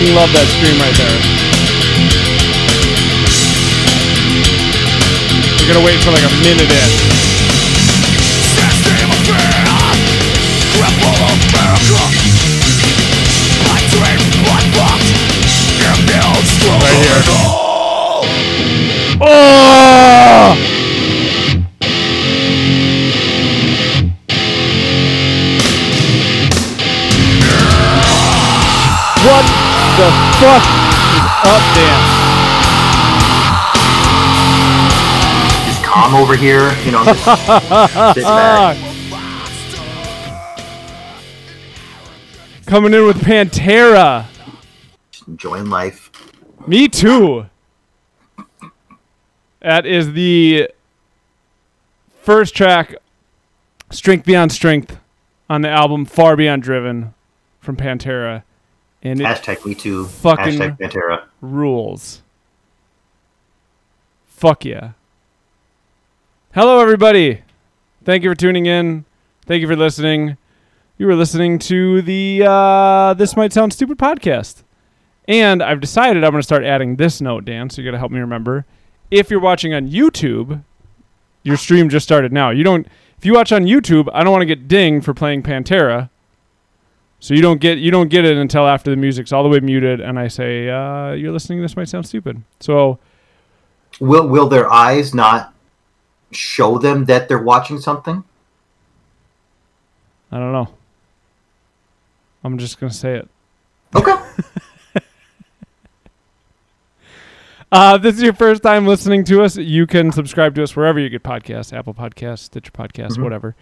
fucking love that scream right there. We're gonna wait for like a minute in. Right here. Oh! The fuck is up, Dan? Just calm over here, you know, just sit back. Coming in with Pantera. Just enjoying life. Me too. That is the first track, Strength Beyond Strength, on the album Far Beyond Driven from Pantera. And Hashtag me too. fucking- Hashtag Pantera. rules. Fuck yeah. Hello, everybody. Thank you for tuning in. Thank you for listening. You were listening to the uh, This Might Sound Stupid podcast. And I've decided I'm going to start adding this note, Dan, so you got to help me remember. If you're watching on YouTube, your stream just started now. You don't if you watch on YouTube, I don't want to get dinged for playing Pantera. So you don't get you don't get it until after the music's all the way muted, and I say uh, you're listening. This might sound stupid. So Will will their eyes not show them that they're watching something? I don't know. I'm just gonna say it. Okay. Uh, if this is your first time listening to us, you can subscribe to us wherever you get podcasts, Apple Podcasts, Stitcher Podcasts, Mhm. whatever.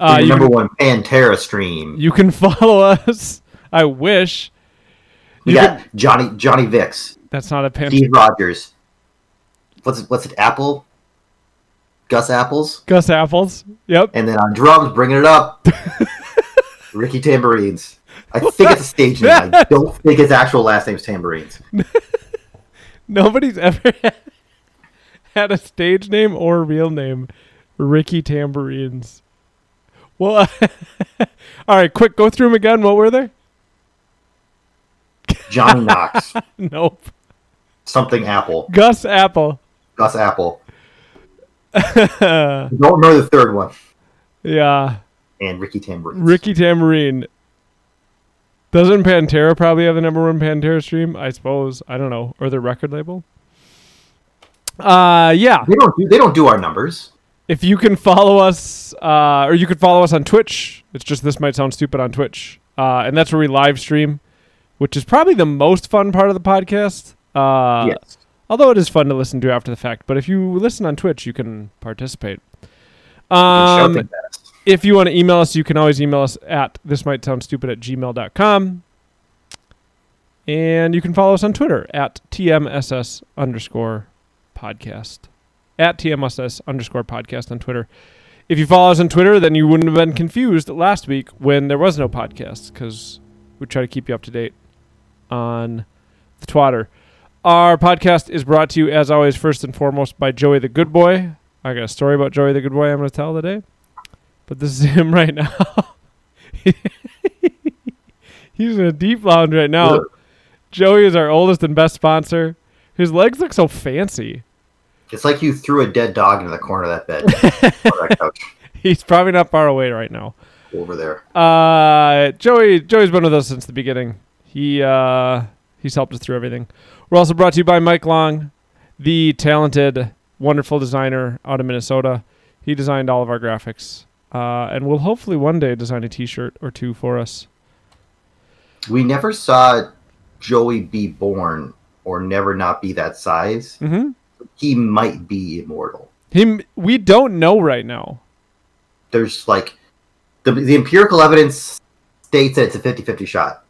Uh, Your number can, one Pantera stream. you can follow us. I wish. You got can- Johnny Johnny Vicks, that's not a pan. Steve Rogers. What's it, what's it? Apple. Gus Apples, Gus Apples. Yep. and then on drums, bringing it up, Ricky Tambourines. I think it's a stage name. I don't think his actual last name's Tambourines. Nobody's ever had a stage name or real name. Ricky Tambourines. Well, all right, quick, go through them again. What were they? Johnny Knox, Nope. something Apple, Gus Apple. Gus Apple. Don't remember the third one. yeah. And Ricky Tambourine. Ricky Tambourine. Doesn't Pantera probably have the number one Pantera stream? I suppose. I don't know. Or their record label? Uh, yeah. They don't do. They don't do our numbers. If you can follow us, uh, or you could follow us on Twitch. It's just this might sound stupid on Twitch, uh, and that's where we live stream, which is probably the most fun part of the podcast. Uh, yes. Although it is fun to listen to after the fact, but if you listen on Twitch, you can participate. Um, if you want to email us, you can always email us at this might sound stupid at gmail.com. And you can follow us on Twitter at TMSS underscore podcast. At TMSS underscore podcast on Twitter. If you follow us on Twitter, then you wouldn't have been confused last week when there was no podcast because we try to keep you up to date on the twatter. Our podcast is brought to you, as always, first and foremost by Joey the Good Boy. I got a story about Joey the Good Boy I'm going to tell today. But this is him right now. He's in a deep lounge right now. Joey is our oldest and best sponsor. His legs look so fancy. It's like you threw a dead dog into the corner of that bed. that He's probably not far away right now. over there. Uh, Joey, Joey's been with us since the beginning. He uh, he's helped us through everything. We're also brought to you by Mike Long, the talented, wonderful designer out of Minnesota. He designed all of our graphics, uh, and will hopefully one day design a T-shirt or two for us. We never saw Joey be born or never not be that size. Mm-hmm. He might be immortal. Him, we don't know right now. There's like the, the empirical evidence states that it's a 50-50 shot.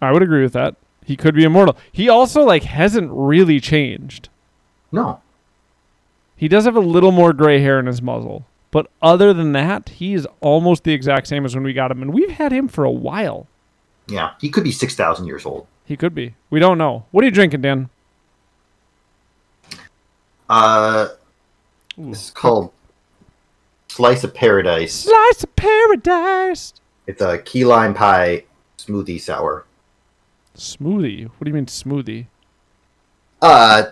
I would agree with that. He could be immortal. He also like hasn't really changed. No. He does have a little more gray hair in his muzzle, but other than that, he is almost the exact same as when we got him, and we've had him for a while. Yeah, he could be 6,000 years old. He could be. We don't know. What are you drinking, Dan? Uh, this is called Slice of Paradise. Slice of paradise. It's a key lime pie smoothie sour. Smoothie. What do you mean smoothie? Uh,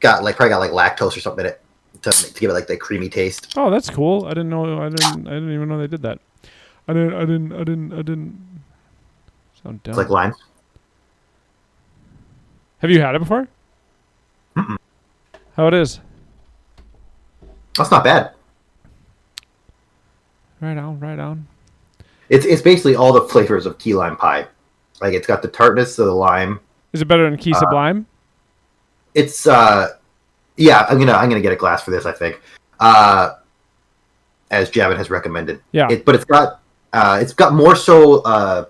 got like probably got like lactose or something in it to, to give it like the creamy taste. Oh, that's cool. I didn't know. I didn't. I didn't even know they did that. I didn't. I didn't. I didn't. I didn't. Sound dumb. It's like limes. Have you had it before? How it is? That's not bad. Right on. Right on. It's it's basically all the flavors of key lime pie. Like it's got the tartness of the lime. Is it better than Key Sublime? It's uh, yeah. I'm gonna I'm gonna get a glass for this. I think. Uh, as Javin has recommended. Yeah. It, but it's got uh, it's got more so uh,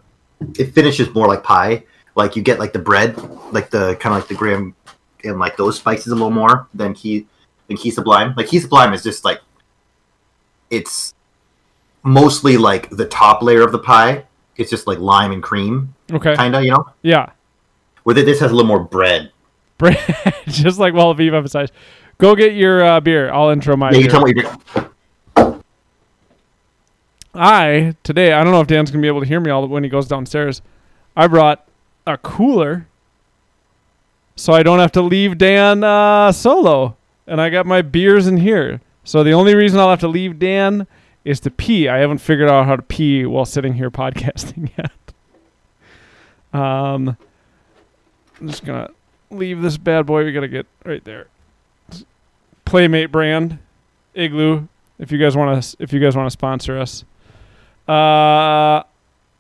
it finishes more like pie. Like you get like the bread, like the kind of like the graham and like those spices a little more than key than key sublime. Like key sublime is just like it's mostly like the top layer of the pie. It's just like lime and cream, Okay. kind of, you know. Yeah. Where this has a little more bread. Bread, just like Wall of Eve emphasized. Go get your uh, beer. I'll intro my Yeah, you beer. tell me what you're I today I don't know if Dan's gonna be able to hear me all when he goes downstairs. I brought a cooler, so I don't have to leave Dan uh, solo, and I got my beers in here. So the only reason I'll have to leave Dan is to pee. I haven't figured out how to pee while sitting here podcasting yet. Um, I'm just gonna leave this bad boy. We gotta get right there. Playmate brand, Igloo. If you guys want to, if you guys want to sponsor us. Uh,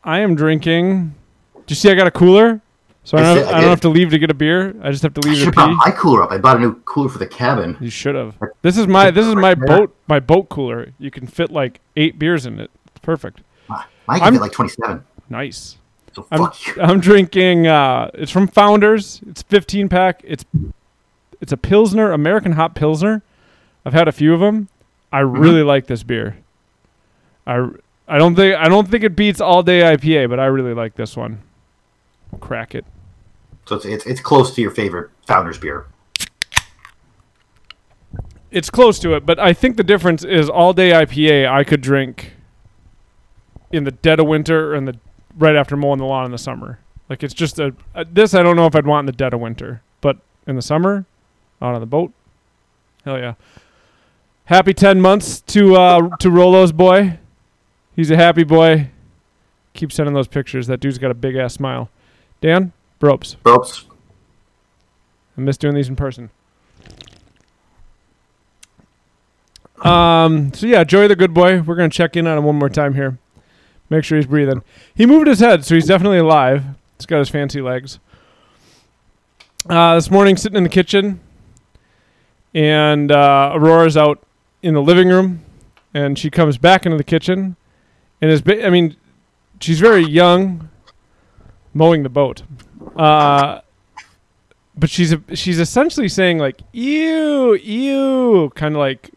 I am drinking. Do you see I got a cooler? So I I don't, have, I I don't have to leave to get a beer. I just have to leave should to pee. my cooler up. I bought a new cooler for the cabin. You should have. This is my this is my boat my boat cooler. You can fit like eight beers in it. It's perfect. Mine can I'm- fit like 27. Nice. So I'm fuck you. I'm drinking. Uh, it's from Founders. It's 15 pack. It's it's a Pilsner, American hot Pilsner. I've had a few of them. I really like this beer. I I don't think I don't think it beats all day IPA, but I really like this one. Crack it. So it's, it's it's close to your favorite Founder's beer. It's close to it, but I think the difference is all day IPA I could drink in the dead of winter and the right after mowing the lawn in the summer. Like it's just a, a this I don't know if I'd want in the dead of winter, but in the summer, out on the boat, hell yeah. Happy ten months to uh to Rolo's boy. He's a happy boy. Keep sending those pictures. That dude's got a big ass smile. Dan, Bropes. Ropes. I miss doing these in person. Um. So yeah, Joey the good boy. We're gonna check in on him one more time here. Make sure he's breathing. He moved his head, so he's definitely alive. He's got his fancy legs. Uh, this morning, sitting in the kitchen, and uh, Aurora's out in the living room, and she comes back into the kitchen, and is. Ba- I mean, she's very young, mowing the boat. Uh, but she's a, she's essentially saying like ew ew kind of like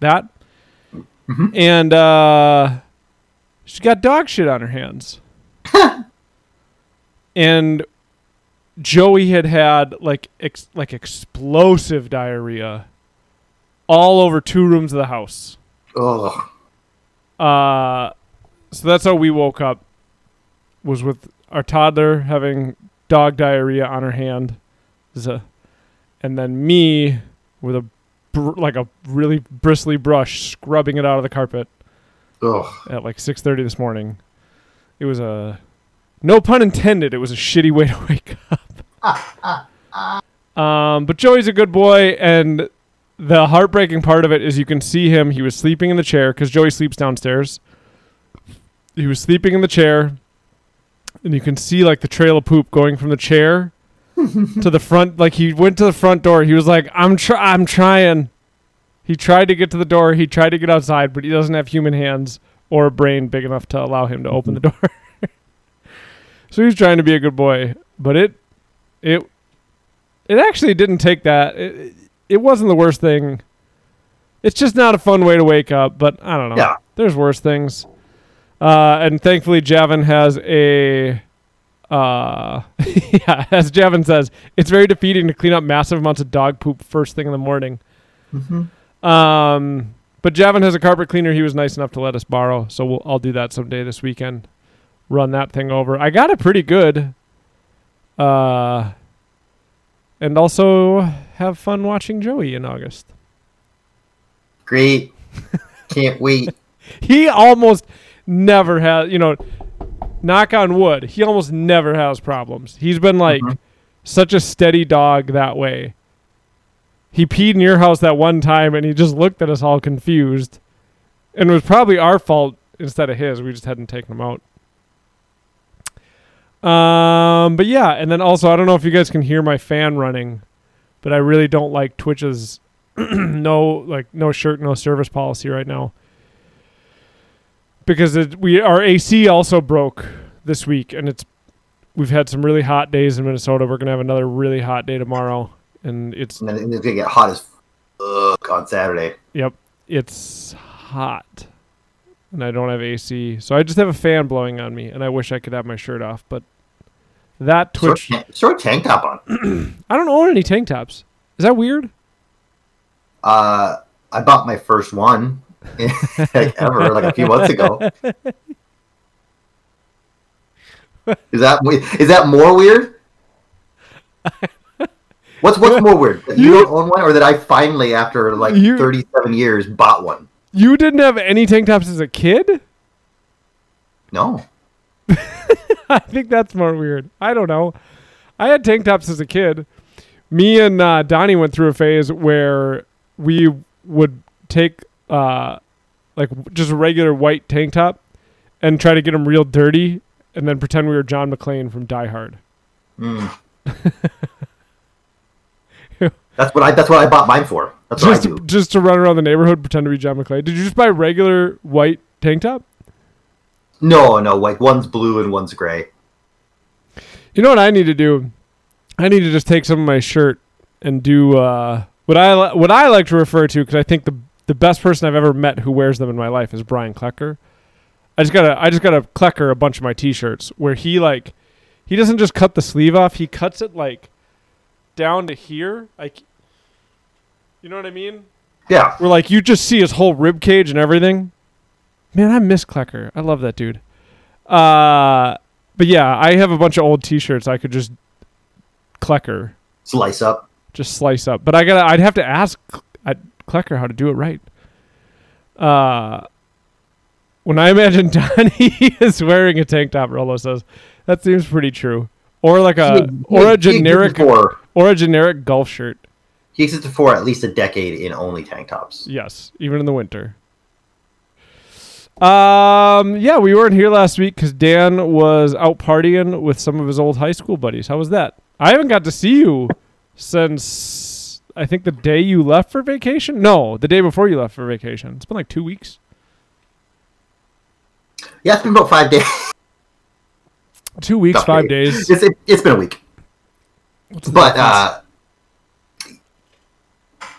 that Mhm. and uh she's got dog shit on her hands and joey had had like ex- like explosive diarrhea all over two rooms of the house Ugh. uh, so that's how we woke up. Was with our toddler having dog diarrhea on her hand, and then me with a br- like a really bristly brush scrubbing it out of the carpet Ugh. at like 6:30 this morning. It was a no pun intended. It was a shitty way to wake up. um, but Joey's a good boy, and the heartbreaking part of it is you can see him. He was sleeping in the chair because Joey sleeps downstairs. He was sleeping in the chair, and you can see like the trail of poop going from the chair to the front. Like he went to the front door. He was like, "I'm try, I'm trying." He tried to get to the door. He tried to get outside, but he doesn't have human hands or a brain big enough to allow him to open the mm-hmm. door. so he's trying to be a good boy, but it, it, it actually didn't take that. It, it wasn't the worst thing. It's just not a fun way to wake up, but I don't know. Yeah. There's worse things. Uh, and thankfully, Javin has a. Uh, yeah, as Javin says, it's very defeating to clean up massive amounts of dog poop first thing in the morning. Um, but Javin has a carpet cleaner he was nice enough to let us borrow, so we'll, I'll do that someday this weekend run that thing over. I got it pretty good. Uh, and also have fun watching Joey in August. Great. Can't wait. He almost never has, you know, knock on wood, he almost never has problems. He's been like Mhm. such a steady dog that way. He peed in your house that one time and he just looked at us all confused. And it was probably our fault instead of his. We just hadn't taken him out. Um, but yeah, and then also I don't know if you guys can hear my fan running, but I really don't like Twitch's no like no shirt no service policy right now because it, we our AC also broke this week, and it's we've had some really hot days in Minnesota. We're gonna have another really hot day tomorrow, and it's And it's gonna get hot as fuck on Saturday. yep, it's hot, and I don't have AC, so I just have a fan blowing on me, and I wish I could have my shirt off, but that Twitch, Throw a tank top on. I don't own any tank tops. Is that weird? Uh, I bought my first one ever, like a few months ago. Is that is that more weird? What's what's more weird? That you, You- don't own one, or that I finally, after like You- thirty-seven years, bought one? You didn't have any tank tops as a kid? No. I think that's more weird. I don't know. I had tank tops as a kid. Me and uh, Donnie went through a phase where we would take uh, like just a regular white tank top and try to get them real dirty, and then pretend we were John McClane from Die Hard. Mm. that's what I that's what I bought mine for. That's what I Just do. to, just to run around the neighborhood, pretend to be John McClane. Did you just buy regular white tank top? No, no, like one's blue and one's gray. You know what I need to do? I need to just take some of my shirt and do uh, what I what I like to refer to because I think the the best person I've ever met who wears them in my life is Brian Klecker. I just gotta I just gotta Klecker a bunch of my t-shirts where he like he doesn't just cut the sleeve off he cuts it like down to here like you know what I mean Yeah. where like you just see his whole rib cage and everything. Man, I miss Klecker. I love that dude. Uh, but yeah, I have a bunch of old T-shirts I could just Klecker, Slice up. just slice up. But I gotta, I'd have to ask Klecker how to do it right. Uh, when I imagine Donnie is wearing a tank top, Rolo says that seems pretty true. Or like a, or a generic, or a generic golf shirt. he existed for at least a decade in only tank tops. Yes, even in the winter. Um, yeah, we weren't here last week because Dan was out partying with some of his old high school buddies. How was that? I haven't got to see you since I think the day you left for vacation. No, the day before you left for vacation. It's been like two weeks. Yeah, it's been about five days. Two weeks, five day. days. It's, it, it's been a week, What's but uh,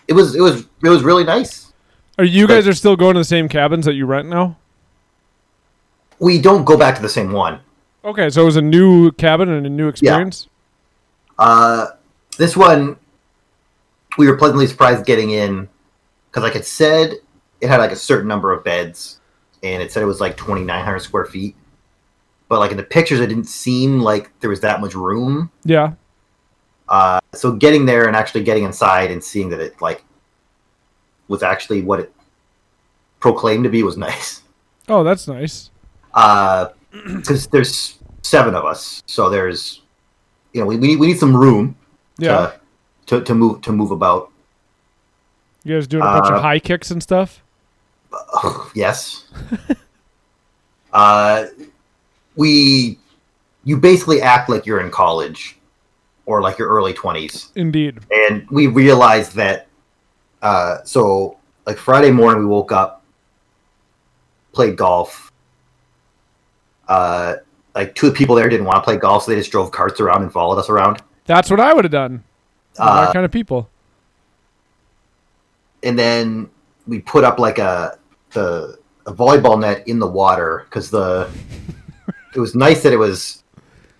it was it was it was really nice. are you guys are still going to the same cabins that you rent now? We don't go back to the same one. Okay, so it was a new cabin and a new experience. Yeah. Uh, this one, we were pleasantly surprised getting in because, like it said, it had like a certain number of beds, and it said it was like twenty nine hundred square feet. But like in the pictures, it didn't seem like there was that much room. Yeah. Uh, so getting there and actually getting inside and seeing that it like was actually what it proclaimed to be was nice. Oh, that's nice. Because there's seven of us, so there's you know we we need, we need some room Yeah. to, to to move to move about. You guys doing a bunch of uh, high kicks and stuff? yes. uh, we, you basically act like you're in college, or like your early twenties, Indeed. and we realized that. Uh, so like Friday morning, we woke up, played golf. Uh, like two people there didn't want to play golf, so they just drove carts around and followed us around. That's what I would have done. Uh, kind of people. and then we put up like a the a volleyball net in the water because the it was nice that it was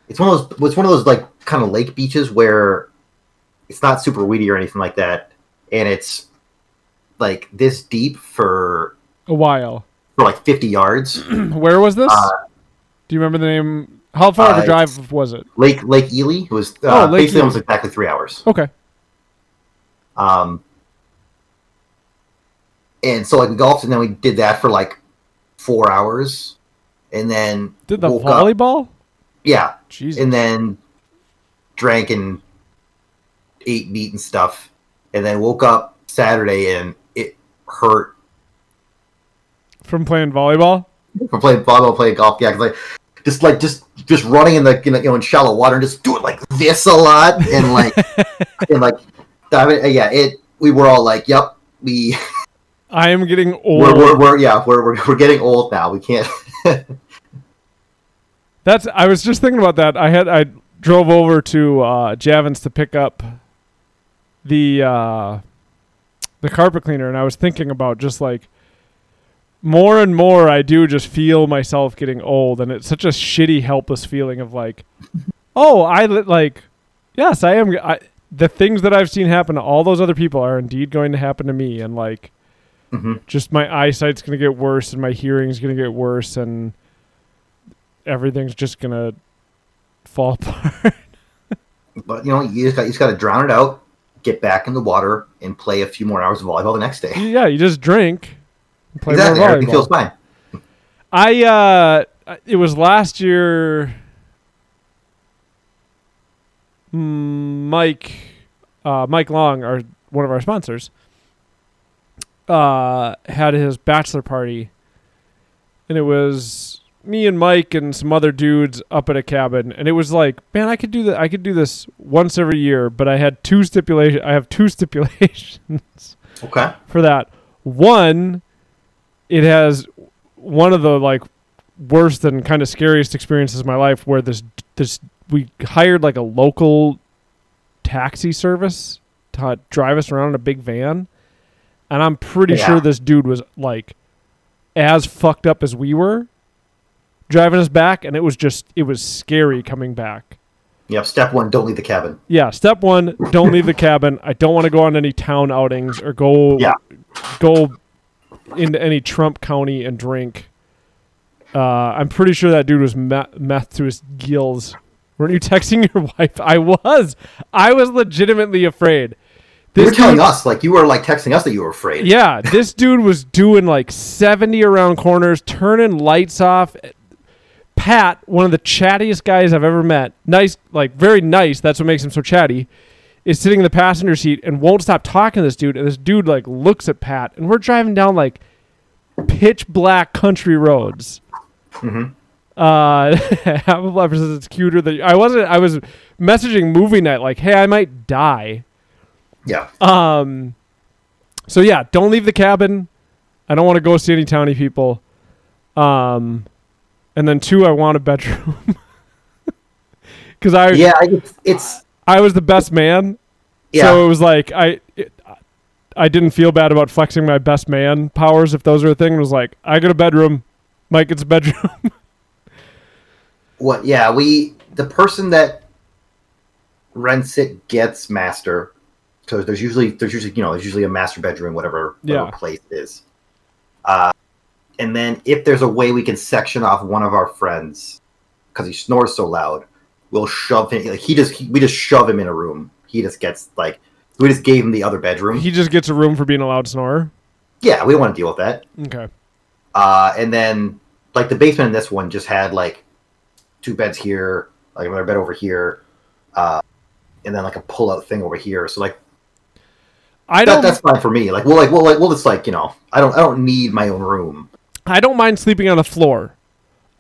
it's one of those it's one of those like kind of lake beaches where it's not super weedy or anything like that and it's like this deep for A while. for like 50 yards Where was this? Uh, Do you remember the name? How far of Uh, a drive was it? Lake Lake Ely was Oh, uh, Lake basically almost exactly three hours. Okay. Um, and so like we golfed, and then we did that for like four hours, and then Did the woke up- volleyball? yeah, Jesus. and then drank and ate meat and stuff, and then woke up Saturday and it hurt From playing volleyball? from playing volleyball, playing golf. Yeah, 'cause, like just like just just running in the in, you know in shallow water and just doing like this a lot and like and like I mean, yeah it we were all like yep we I am getting old. we're, we're, we're yeah we're, we're we're getting old now we can't That's. I was just thinking about that. I had. I drove over to uh, Javins to pick up the uh, the carpet cleaner, and I was thinking about just like more and more. I do just feel myself getting old, and it's such a shitty, helpless feeling of like, oh, I li- like, yes, I am. I, the things that I've seen happen to all those other people are indeed going to happen to me, and like, Mhm. just my eyesight's going to get worse, and my hearing's going to get worse, and everything's just going to fall apart. but you know you just got you just got to drown it out get back in the water and play a few more hours of volleyball the next day yeah, you just drink, play exactly more volleyball. feels fine I uh, it was last year. mm, Mike, uh, Mike Long, our one of our sponsors, uh, had his bachelor party, and it was me and Mike and some other dudes up at a cabin, and it was like, man, I could do that. I could do this once every year, but I had two stipulation. I have two stipulations okay for that. One, it has one of the like worst and kind of scariest experiences of my life where this this we hired like a local taxi service to drive us around in a big van and I'm pretty Yeah. sure this dude was like as fucked up as we were driving us back and it was just it was scary coming back. yep step one don't leave the cabin Yeah, step one, don't leave the cabin. I don't want to go on any town outings or go Yeah. go into any Trump County and drink. Uh, I'm pretty sure that dude was me- meth to his gills. Weren't you texting your wife? I was. I was legitimately afraid. you were telling dude- us like you were like texting us that you were afraid yeah, this dude was doing like 70 around corners, turning lights off. Pat, one of the chattiest guys I've ever met, nice, like very nice. That's what makes him so chatty. Is sitting in the passenger seat and won't stop talking to this dude. And this dude like looks at Pat, and we're driving down like pitch black country roads. Mhm. Uh, life says it's cuter than I wasn't. I was messaging movie night like, "Hey, I might die." yeah Um. So yeah, don't leave the cabin. I don't want to go see any towny people. Um, and then two, I want a bedroom. Because I yeah I, it's, it's I was the best man, yeah so it was like I it, I didn't feel bad about flexing my best man powers if those are a thing. It was like I got a bedroom, Mike gets a bedroom. what yeah we the person that rents it gets master because there's usually there's usually you know there's usually a master bedroom whatever, whatever Yeah. place it is uh and then if there's a way we can section off one of our friends because he snores so loud we'll shove him like he just he, we just shove him in a room he just gets like we just gave him the other bedroom he just gets a room for being a loud snorer. yeah we don't want to deal with that Okay. Uh, and then like the basement in this one just had like two beds here, like another bed over here, uh, and then like a pull out thing over here. So like I that, don't. that's fine for me. Like we'll like we'll like we'll just like you know I don't I don't need my own room. I don't mind sleeping on the floor.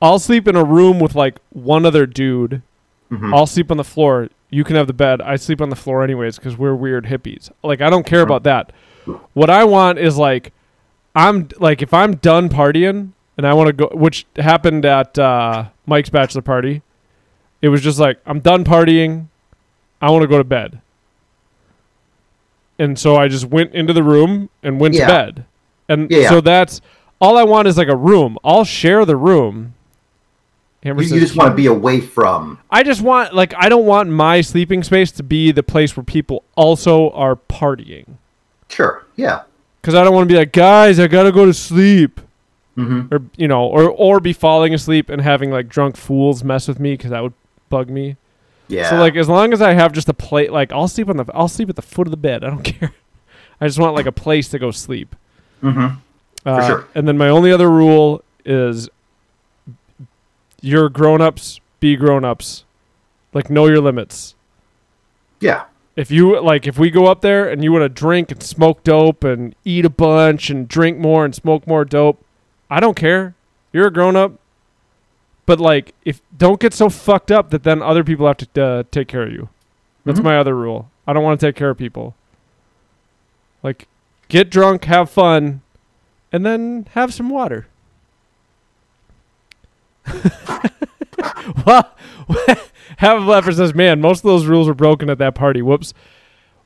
I'll sleep in a room with like one other dude. Mhm. I'll sleep on the floor. You can have the bed. I sleep on the floor anyways because we're weird hippies. Like I don't care about that. What I want is like I'm like if I'm done partying and I want to go, which happened at uh, Mike's bachelor party. It was just like I'm done partying. I want to go to bed. And so I just went into the room and went Yeah. to bed. And Yeah. so that's all I want is like a room. I'll share the room. Amber You, says you just want to be away from. I just want like I don't want my sleeping space to be the place where people also are partying. Sure, yeah, Cuz I don't want to be like, "Guys, I got to go to sleep." Mm-hmm. or you know, or or be falling asleep and having like drunk fools mess with me because that would bug me. Yeah. So like as long as I have just a plate, like I'll sleep on the I'll sleep at the foot of the bed. I don't care. I just want like a place to go sleep. Mm-hmm. Uh, sure. And then my only other rule is you're grown ups, be grown ups. Like know your limits. Yeah. If you like if we go up there and you want to drink and smoke dope and eat a bunch and drink more and smoke more dope, I don't care. You're a grown up. But like if don't get so fucked up that then other people have to uh, take care of you. That's Mhm. my other rule. I don't want to take care of people. Like get drunk, have fun, and then have some water. well, of Leopard says, "Man, most of those rules were broken at that party. Whoops.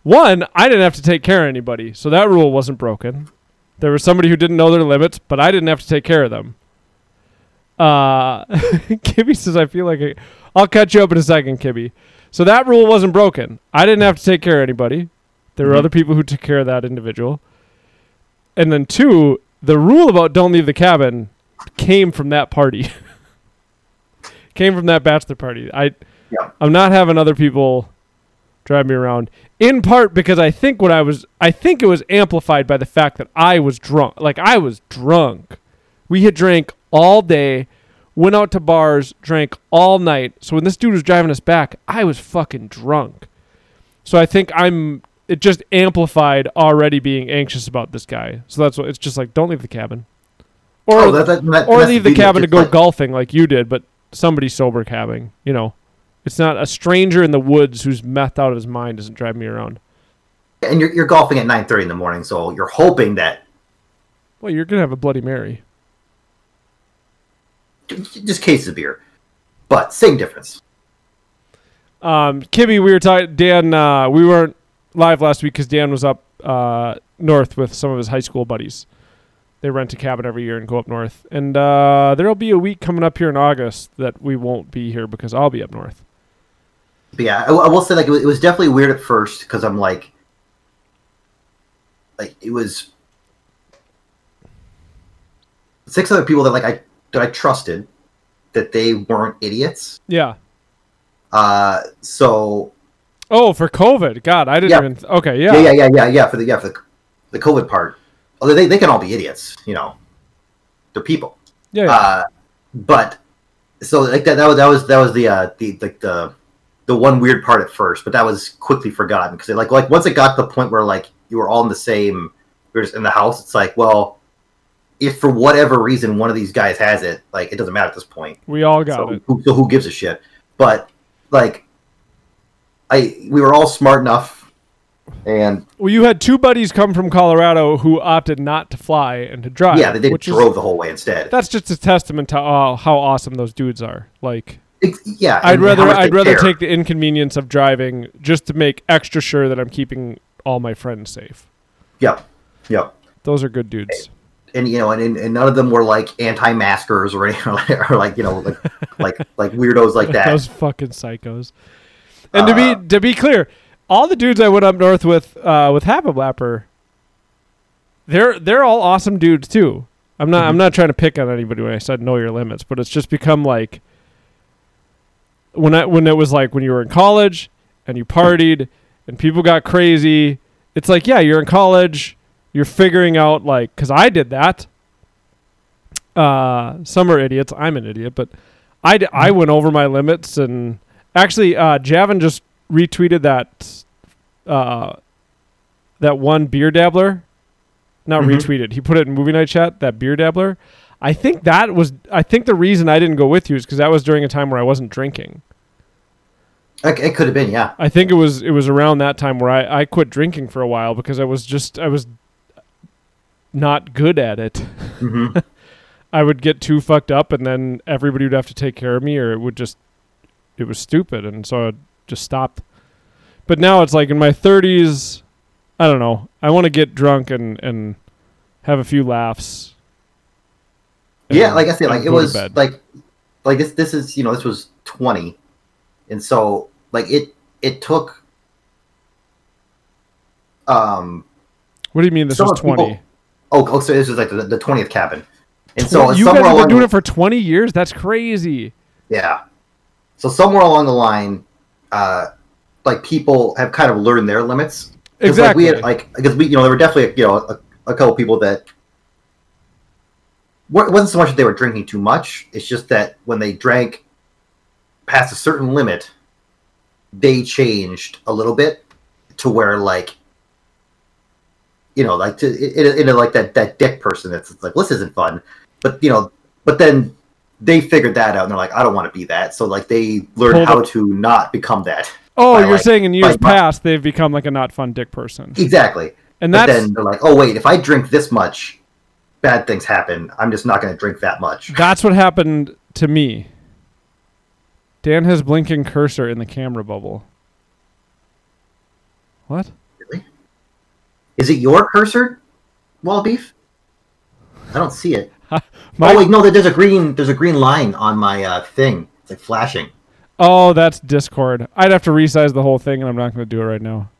One, I didn't have to take care of anybody, so that rule wasn't broken. There was somebody who didn't know their limits, but I didn't have to take care of them. Uh, Kibby says, I feel like I, I'll catch you up in a second, Kibby. So that rule wasn't broken. I didn't have to take care of anybody. There were Mhm. other people who took care of that individual. And then two, the rule about don't leave the cabin came from that party. came from that bachelor party. I Yeah. I'm not having other people drive me around. In part because I think what I was I think it was amplified by the fact that I was drunk. Like I was drunk. We had drank all day, went out to bars, drank all night. So when this dude was driving us back, I was fucking drunk. So I think I'm it just amplified already being anxious about this guy. So that's what it's just like don't leave the cabin. Or oh, that, that, that, or leave the cabin to go like- golfing like you did, but somebody sober cabbing, you know. It's not a stranger in the woods who's methed out of his mind doesn't drive me around. and you're, you're golfing at 9.30 in the morning, so you're hoping that Well, you're gonna have a Bloody Mary. just cases of beer. But same difference. Um, Kibby, we were talking. Dan, uh, we weren't live last week because Dan was up uh, north with some of his high school buddies. They rent a cabin every year and go up north. And uh, there'll be a week coming up here in August that we won't be here because I'll be up north. But yeah, I, I will say like it was, it was definitely weird at first because I'm like, like it was six other people that like I that I trusted that they weren't idiots. Yeah. Uh, so Oh, for COVID. God, I didn't Yeah. even. okay, yeah, yeah, yeah, yeah, yeah. For the yeah for the, the COVID part, although they they can all be idiots, you know, they're people. Yeah, yeah. Uh, but so like that that was that was that was the uh the like the the one weird part at first, but that was quickly forgotten because like like once it got to the point where like you were all in the same, were just in the house. It's like well, if for whatever reason one of these guys has it, like it doesn't matter at this point. we all got so, it. Who, so who gives a shit? But like, I we were all smart enough, and Well, you had two buddies come from Colorado who opted not to fly and to drive. yeah, they, which is- drove the whole way instead. that's just a testament to uh, how awesome those dudes are. Like, Ex- yeah, I'd rather I'd rather care. take the inconvenience of driving just to make extra sure that I'm keeping all my friends safe. Yep, yep. Those are good dudes. and you know, and, and none of them were like anti-maskers or anything, or like you know, like like like weirdos like that. Those fucking psychos. And to Uh, be to be clear, all the dudes I went up north with uh, with Happy Blapper, they're they're all awesome dudes too. I'm not I'm Mhm. not trying to pick on anybody when I said know your limits, but it's just become like when I when it was like when you were in college and you partied and people got crazy. It's like yeah, you're in college, you're figuring out like because I did that. Uh, some are idiots. I'm an idiot, but I, d- I went over my limits and actually uh, Javin just retweeted that uh, that one beer dabbler. Not Mhm. retweeted. He put it in movie night chat. That beer dabbler. I think that was. I think the reason I didn't go with you is because that was during a time where I wasn't drinking. It, it could have been, yeah. I think it was it was around that time where I, I quit drinking for a while because I was just I was not good at it. hmm I would get too fucked up and then everybody would have to take care of me or it would just it was stupid and so I just stopped. But now it's like in my 30s I don't know. I want to get drunk and and have a few laughs. Yeah, like I said, like it was like like this. This is you know this was twenty, and so like it it took. Um. What do you mean this was people- 20? Oh, oh, so this is like the the twentieth cabin. And so you guys have been doing it for 20 years. That's crazy. Yeah. So somewhere along the line, uh, like people have kind of learned their limits. Exactly. Like we had like because we you know there were definitely you know a, a couple people that it wasn't so much that they were drinking too much. It's just that when they drank past a certain limit, they changed a little bit to where like you know like to in, in, in like that that dick person that's like this isn't fun, but you know but then they figured that out and they're like I don't want to be that. So like they learned Hold how up. to not become that. Oh, you're like- saying in years past they've become like a not fun dick person. Exactly. And but that's then they're like, oh wait, if I drink this much, bad things happen. I'm just not going to drink that much. that's what happened to me. Dan has blinking cursor in the camera bubble. What? Really? Is it your cursor, wall beef? I don't see it. My- oh wait, no, there's a green there's a green line on my uh, thing. It's like flashing. Oh, that's Discord. I'd have to resize the whole thing, and I'm not going to do it right now.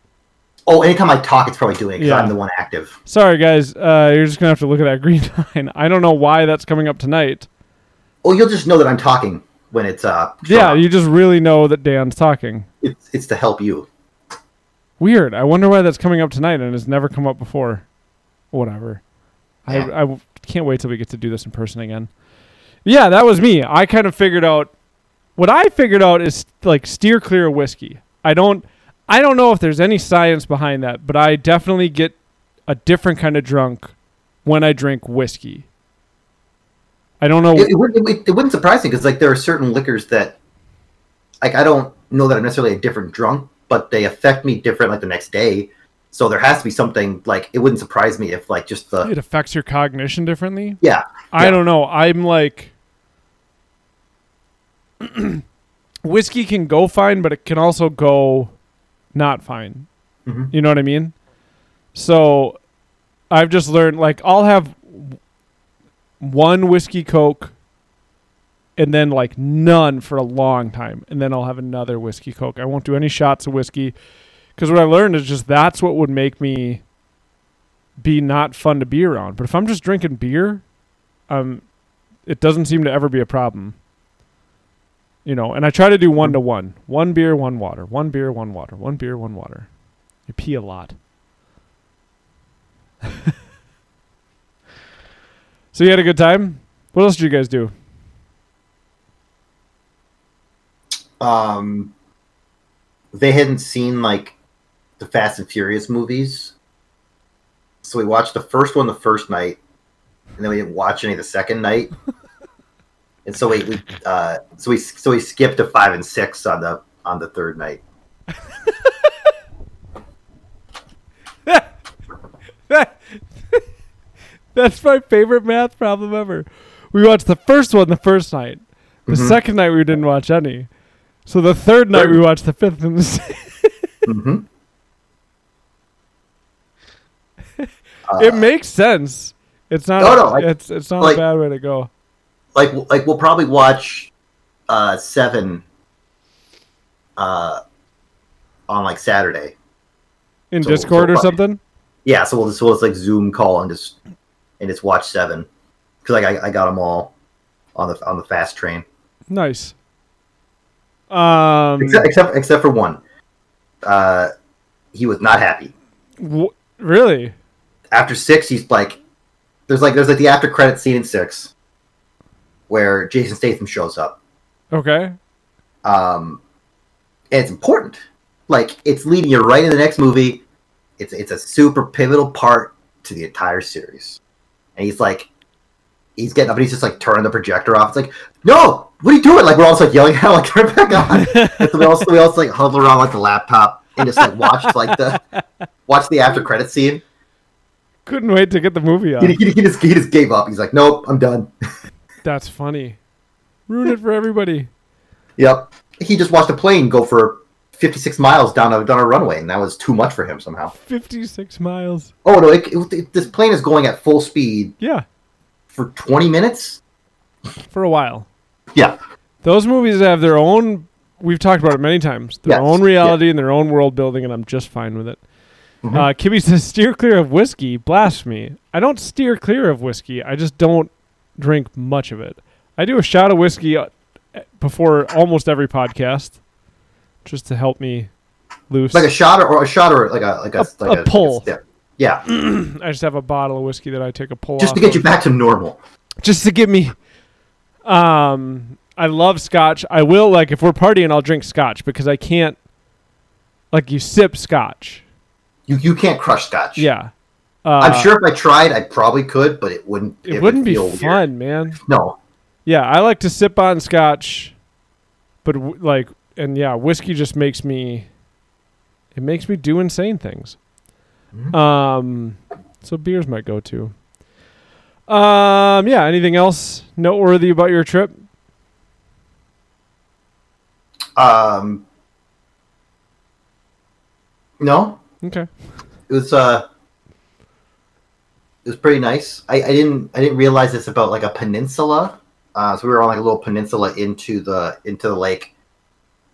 Oh, anytime I talk, it's probably doing it because Yeah. I'm the one active. Sorry, guys. Uh, you're just going to have to look at that green line. I don't know why that's coming up tonight. Oh, you'll just know that I'm talking when it's uh. shown Yeah, you just really know that Dan's talking. It's it's to help you. Weird. I wonder why that's coming up tonight and it's never come up before. Whatever. I, Yeah. I w- can't wait till we get to do this in person again. Yeah, that was me. I kind of figured out what I figured out is like steer clear of whiskey. I don't I don't know if there's any science behind that, but I definitely get a different kind of drunk when I drink whiskey. I don't know. It, it, wouldn't- it, it wouldn't surprise me because like there are certain liquors that, like I don't know that I'm necessarily a different drunk, but they affect me different like the next day. So there has to be something like it wouldn't surprise me if like just the it affects your cognition differently. yeah I Yeah. don't know. I'm like whiskey can go fine, but it can also go not fine. Mhm. You know what I mean? So I've just learned like I'll have one whiskey coke and then like none for a long time and then I'll have another whiskey coke. I won't do any shots of whiskey cuz what I learned is just that's what would make me be not fun to be around. But if I'm just drinking beer, um it doesn't seem to ever be a problem. You know, and I try to do one to one. One beer, one water. One beer, one water. One beer, one water. You pee a lot. so you had a good time? What else did you guys do? um they hadn't seen like the Fast and Furious movies, so we watched the first one the first night, and then we didn't watch any the second night. And so we, we uh, so we so we skipped to five and six on the on the third night. That's my favorite math problem ever. We watched the first one the first night. The Mhm. second night we didn't watch any. So the third night we watched the fifth and the sixth. Hmm it makes sense. It's not. No, a, no, like- it's it's not like- a bad way to go. like like we'll probably watch uh seven uh on like Saturday. In so- Discord so or something. Yeah, so we'll just we'll just like Zoom call and just and just watch seven because like I, I got them all on the on the fast train Nice. Um. except except except for one. Uh, he was not happy w- really? After six. He's like, there's like there's like the after credit scene in six where Jason Statham shows up. Okay. um, and it's important. Like it's leading you right into the next movie. It's it's a super pivotal part to the entire series. And he's like, he's getting up and he's just like turning the projector off. It's like, no, what are you doing? Like we're all like yelling at him, like turn it back on. and so we also we also like huddle around like the laptop and just like watch like the watch the after credit scene. Couldn't wait to get the movie on. He, he, he just he just gave up. He's like, nope, I'm done. That's funny. Ruin it for everybody. Yep. He just watched a plane go for 56 miles down a down a runway, and that was too much for him somehow. Fifty-six miles. Oh no! It, it, it- this plane is going at full speed Yeah, for 20 minutes. for a while. Yeah, Those movies have their own. We've talked about it many times. Their Yes, own reality and their own world building, and I'm just fine with it. Mhm. Uh, Kibby says, "Steer clear of whiskey." Blasphemy. I don't steer clear of whiskey. I just don't drink much of it. I do a shot of whiskey uh, before almost every podcast, just to help me loose. Like a shot or, or a shot or like a like a, A- like a pull. sip. Yeah, I just have a bottle of whiskey that I take a pull just to get of. you back to normal. just to get me. Um, I love scotch. I will like if we're partying, I'll drink scotch because I can't. Like you sip scotch. You you can't crush scotch. Yeah. Uh, I'm sure if I tried, I probably could, but it wouldn't. it, would wouldn't be feel weird. fun, man. No, Yeah, I like to sip on scotch, but w- like, and yeah, whiskey just makes me. It makes me do insane things. Mhm. Um, so beers might go to. Um, yeah. Anything else noteworthy about your trip? um, no, Okay. it was uh, it was pretty nice. I, I didn't I didn't realize it's about like a peninsula. Uh, so we were on like a little peninsula into the into the lake.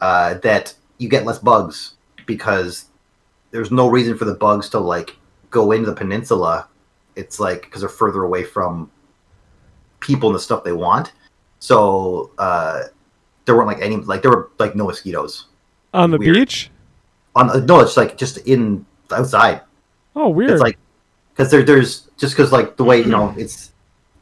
Uh, that you get less bugs because there's no reason for the bugs to like go into the peninsula. It's like because they're further away from people and the stuff they want. So uh, there weren't like any like there were like no mosquitoes On the Weird. beach. On. No, it's like just in outside. Oh, weird. It's like because there, there's just because like the way you know it's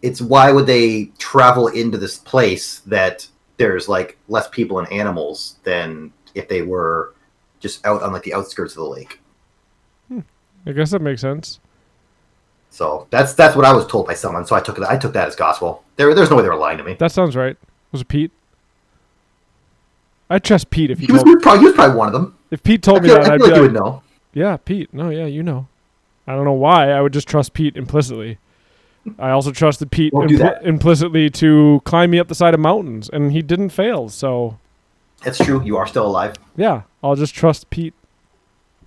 it's why would they travel into this place that there's like less people and animals than if they were just out on like the outskirts of the lake. Hmm. I guess that makes sense. So that's that's what I was told by someone. So I took it. I took that as gospel. There, there's no way they were lying to me. That sounds right. Was it Pete? I trust Pete if he He was, probably, he was probably one of them. If Pete told me that I I'd feel be like would know. yeah, Pete. No, yeah, you know. I don't know why. I would just trust Pete implicitly. I also trusted Pete impl- implicitly to climb me up the side of mountains, and he didn't fail. So It's true. You are still alive. yeah, I'll just trust Pete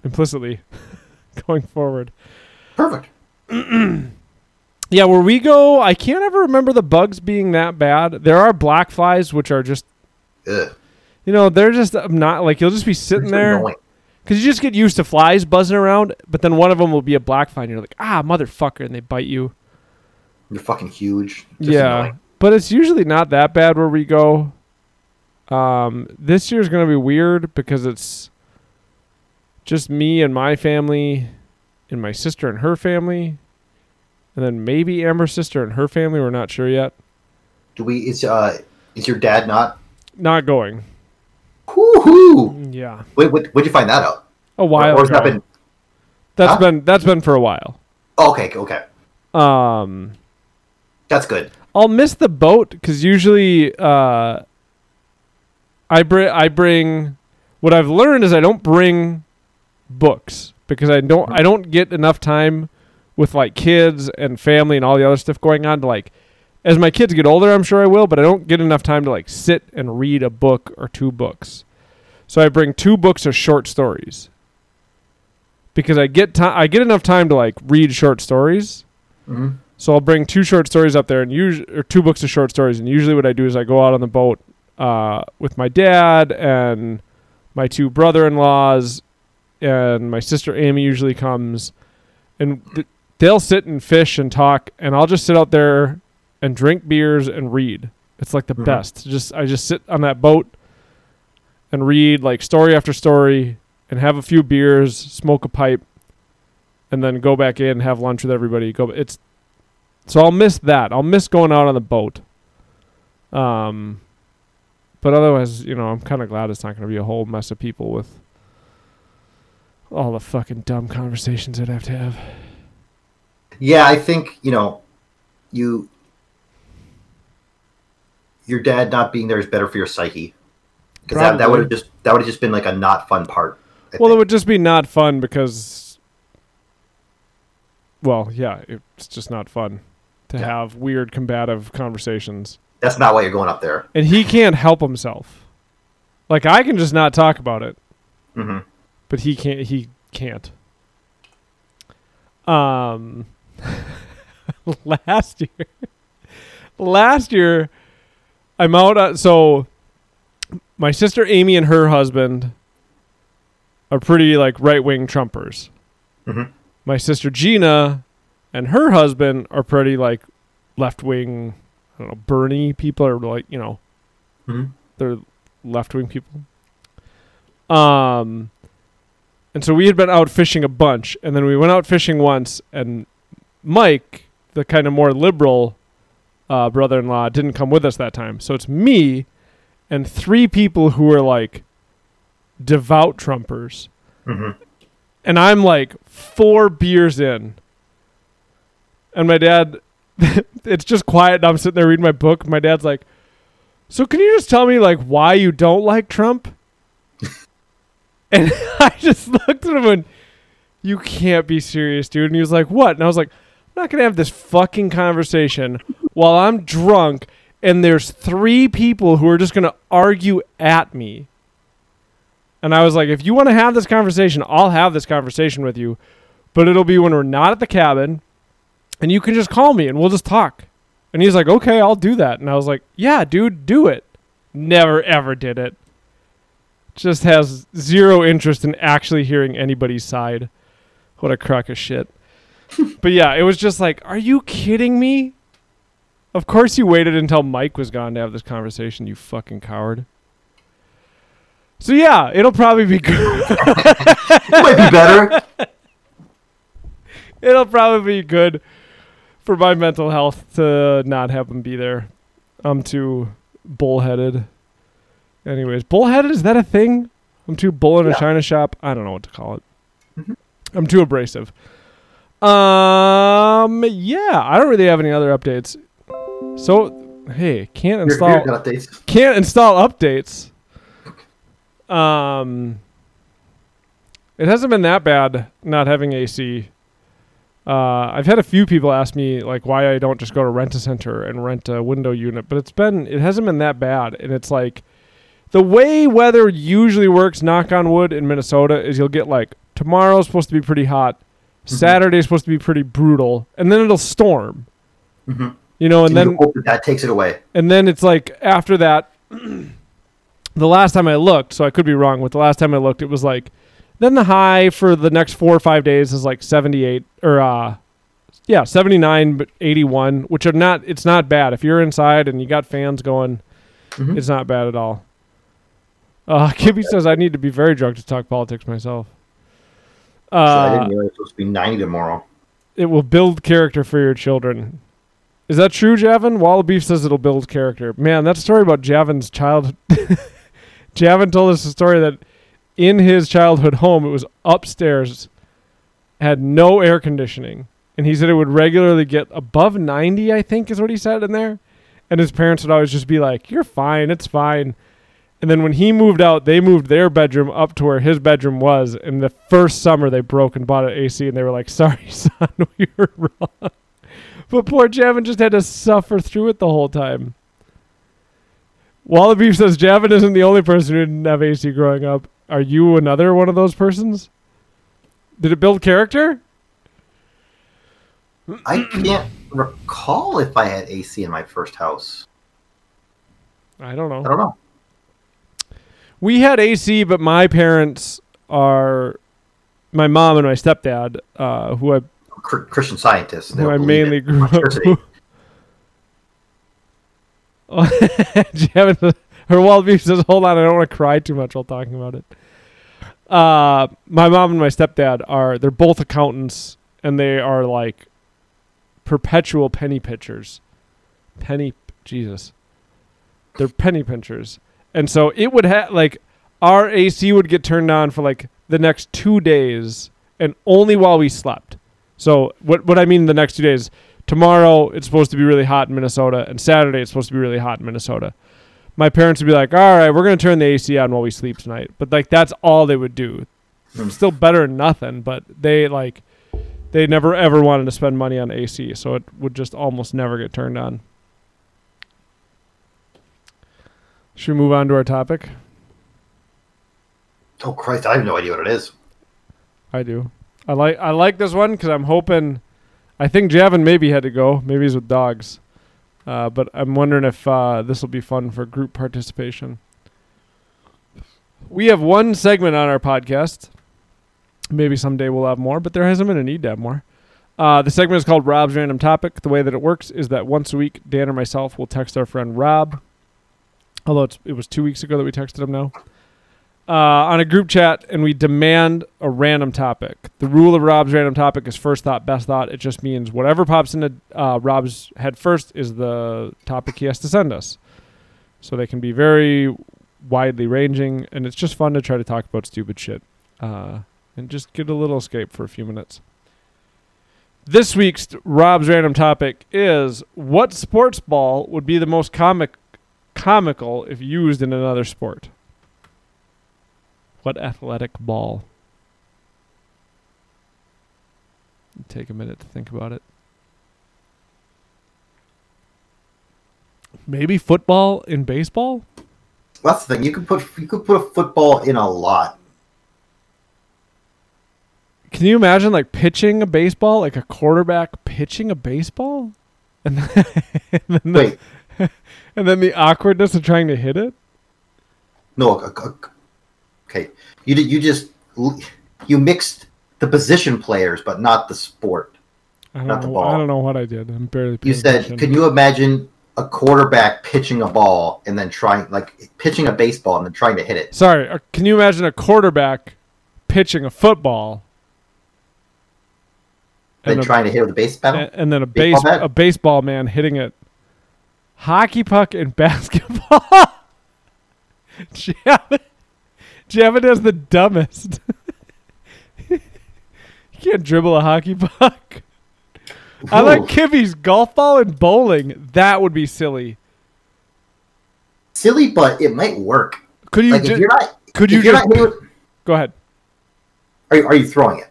implicitly going forward. Perfect. Yeah, where we go, I can't ever remember the bugs being that bad. There are black flies, which are just, Ugh. You know, they're just not like you'll just be sitting there. Because you just get used to flies buzzing around, but then one of them will be a black fly, and you're like, ah, motherfucker, and they bite you. You're fucking huge. Just yeah, annoying. but it's usually not that bad where we go. Um, this year's gonna be weird because it's just me and my family, and my sister and her family, and then maybe Amber's sister and her family. We're not sure yet. Do we? Is uh, is your dad not? Not going. Whoo-hoo! Yeah, Wait, what, when'd you find that out? a while or, or that been? That's Huh? been that's been for a while. Oh, okay, okay, Um, that's good. I'll miss the boat because usually uh, I bring I bring what I've learned is I don't bring books because I don't I don't get enough time with like kids and family and all the other stuff going on to like as my kids get older I'm sure I will but I don't get enough time to like sit and read a book or two books. So I bring two books of short stories. Because I get time I get enough time to like read short stories. hmm So I'll bring two short stories up there, and usually, or two books of short stories. And usually, what I do is I go out on the boat uh, with my dad and my two brother-in-laws, and my sister Amy usually comes, and th- they'll sit and fish and talk, and I'll just sit out there and drink beers and read. It's like the Mhm. best. Just I just sit on that boat and read like story after story, and have a few beers, smoke a pipe, and then go back in have lunch with everybody. Go. It's so I'll miss that. I'll miss going out on the boat. Um, but otherwise, you know, I'm kind of glad it's not going to be a whole mess of people with all the fucking dumb conversations I'd have to have. Yeah, I think you know, you, your dad not being there is better for your psyche because that, that would have just that would have just been like a not fun part. I Well, it would just be not fun because, well, yeah, it's just not fun to Yeah. have weird combative conversations. that's not why you're going up there. And he can't help himself. Like I can just not talk about it. hmm but he can't he can't um last year last year i'm out uh, so my sister amy and her husband are pretty like right-wing trumpers Mhm. my sister gina and her husband are pretty like left-wing I don't know Bernie people are like you know Mhm. they're left wing people. Um, and so we had been out fishing a bunch, and then we went out fishing once, and Mike, the kind of more liberal uh, brother-in-law, didn't come with us that time. So it's me and three people who are like devout Trumpers, hmm and I'm like four beers in, and my dad, it's just quiet, and I'm sitting there reading my book. My dad's like, "So can you just tell me like why you don't like Trump?" and I just looked at him and, "You can't be serious, dude." And he was like, "What?" And I was like, "I'm not gonna have this fucking conversation while I'm drunk." And there's three people who are just gonna argue at me. And I was like, if you want to have this conversation, I'll have this conversation with you, but it'll be when we're not at the cabin, and you can just call me and we'll just talk. And he's like, okay, I'll do that. And I was like, yeah, dude, do it. Never ever did it. Just has zero interest in actually hearing anybody's side. What a crock of shit. but yeah, it was just like, are you kidding me? Of course you waited until Mike was gone to have this conversation, you fucking coward. So yeah, it'll probably be good. It might be better. it'll probably be good for my mental health to not have him be there. I'm too bullheaded. Anyways, bullheaded is that a thing? I'm too bull in a china shop. I don't know what to call it. Mhm. I'm too abrasive. Um, yeah, I don't really have any other updates. So, hey, can't install your updates. can't install updates. Um, it hasn't been that bad not having AC. Uh, I've had a few people ask me like why I don't just go to rent a center and rent a window unit, but it's been it hasn't been that bad, and it's like the way weather usually works. Knock on wood in Minnesota is you'll get like tomorrow's supposed to be pretty hot, Saturday's supposed to be pretty brutal, and then it'll storm. Mhm. You know, and And then that, that takes it away. and then it's like after that, the last time I looked, so I could be wrong, but the last time I looked, it was like, then the high for the next four or five days is like 78 or, uh, yeah, 79, but 81, which are not, it's not bad. If you're inside and you got fans going, Mhm. it's not bad at all. Uh, Kibby says I need to be very drunk to talk politics myself. So I Uh, didn't realize it was supposed to be 90 tomorrow. it will build character for your children. Is that true, Javin? Wall Beef says it'll build character. Man, that story about Javin's child. Javin told us a story that in his childhood home, it was upstairs, had no air conditioning, and he said it would regularly get above 90. I think is what he said in there, and his parents would always just be like, "You're fine, it's fine." And then when he moved out, they moved their bedroom up to where his bedroom was. And the first summer they broke and bought an AC, and they were like, "Sorry, son, we were wrong." But poor Javin just had to suffer through it the whole time. Wallaby says Javin isn't the only person who didn't have AC growing up. Are you another one of those persons? Did it build character? I can't recall if I had AC in my first house. I don't know. I don't know. We had AC, but my parents are my mom and my stepdad, uh, who I Christian scientists. I mainly grew up. Oh, Javin, her wild beef says, "Hold on, I don't want to cry too much while talking about it." Uh, my mom and my stepdad are they're both accountants, and they are like perpetual penny pitchers. Penny, Jesus, they're penny pinchers, and so it would have like our AC would get turned on for like the next two days, and only while we slept. So what what I mean the next two days tomorrow it's supposed to be really hot in Minnesota, and Saturday it's supposed to be really hot in Minnesota. My parents would be like, "All right, we're gonna turn the AC on while we sleep tonight," but like that's all they would do. Hmm. Still better than nothing, but they like they never ever wanted to spend money on AC, so it would just almost never get turned on. Should we move on to our topic? Oh Christ, I have no idea what it is. I do. I like I like this one because I'm hoping. I think Javin maybe had to go. Maybe he's with dogs. Uh, but I'm wondering if uh, this will be fun for group participation. We have one segment on our podcast. Maybe someday we'll have more, but there hasn't been a need to have more. Uh, the segment is called Rob's Random Topic. The way that it works is that once a week, Dan or myself will text our friend Rob. Although it was two weeks ago that we texted him now. Uh, on a group chat, and we demand a random topic. The rule of Rob's random topic is first thought, best thought. It just means whatever pops into uh, Rob's head first is the topic he has to send us. So they can be very widely ranging, and it's just fun to try to talk about stupid shit uh, and just get a little escape for a few minutes. This week's Rob's random topic is what sports ball would be the most comic comical if used in another sport? What athletic ball? Take a minute to think about it. Maybe football in baseball? That's the thing. You could put you could put a football in a lot. Can you imagine like pitching a baseball, like a quarterback pitching a baseball? And then, and then, Wait, the, and then the awkwardness of trying to hit it? no. a- a- Okay, you did. You just you mixed the position players, but not the sport. I don't, Not the know, ball. I don't know what I did. I'm barely You said, attention. can you imagine a quarterback pitching a ball and then trying, like pitching a baseball and then trying to hit it? Sorry, uh, can you imagine a quarterback pitching a football Then and, a, trying to hit with a baseball? and, and then a Baseball base bat? a baseball man hitting it? Hockey puck and basketball. Javin, Javin is the dumbest. you can't dribble a hockey puck. I like Kibby's golf ball and bowling. That would be silly. silly, but it might work. Could you Like ju- if you're not, could you just not go ahead? are you, are you throwing it?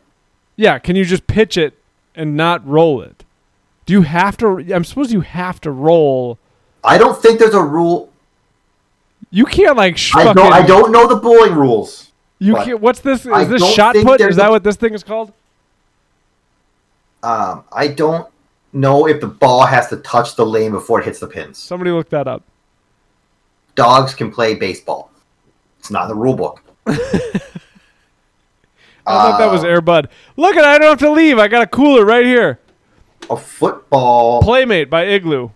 Yeah, can you just pitch it and not roll it? Do you have to? I'm supposed you have to roll. I don't think there's a rule. You can't like. I don't. I don't know the bowling rules. You can't. What's this? Is I this shot put? Is that a- what this thing is called? Um, I don't know if the ball has to touch the lane before it hits the pins. Somebody look that up. Dogs can play baseball. It's not in the rule book. I thought that was Uh, Air Bud. Look at! I don't have to leave. I got a cooler right here. a football Playmate by Igloo.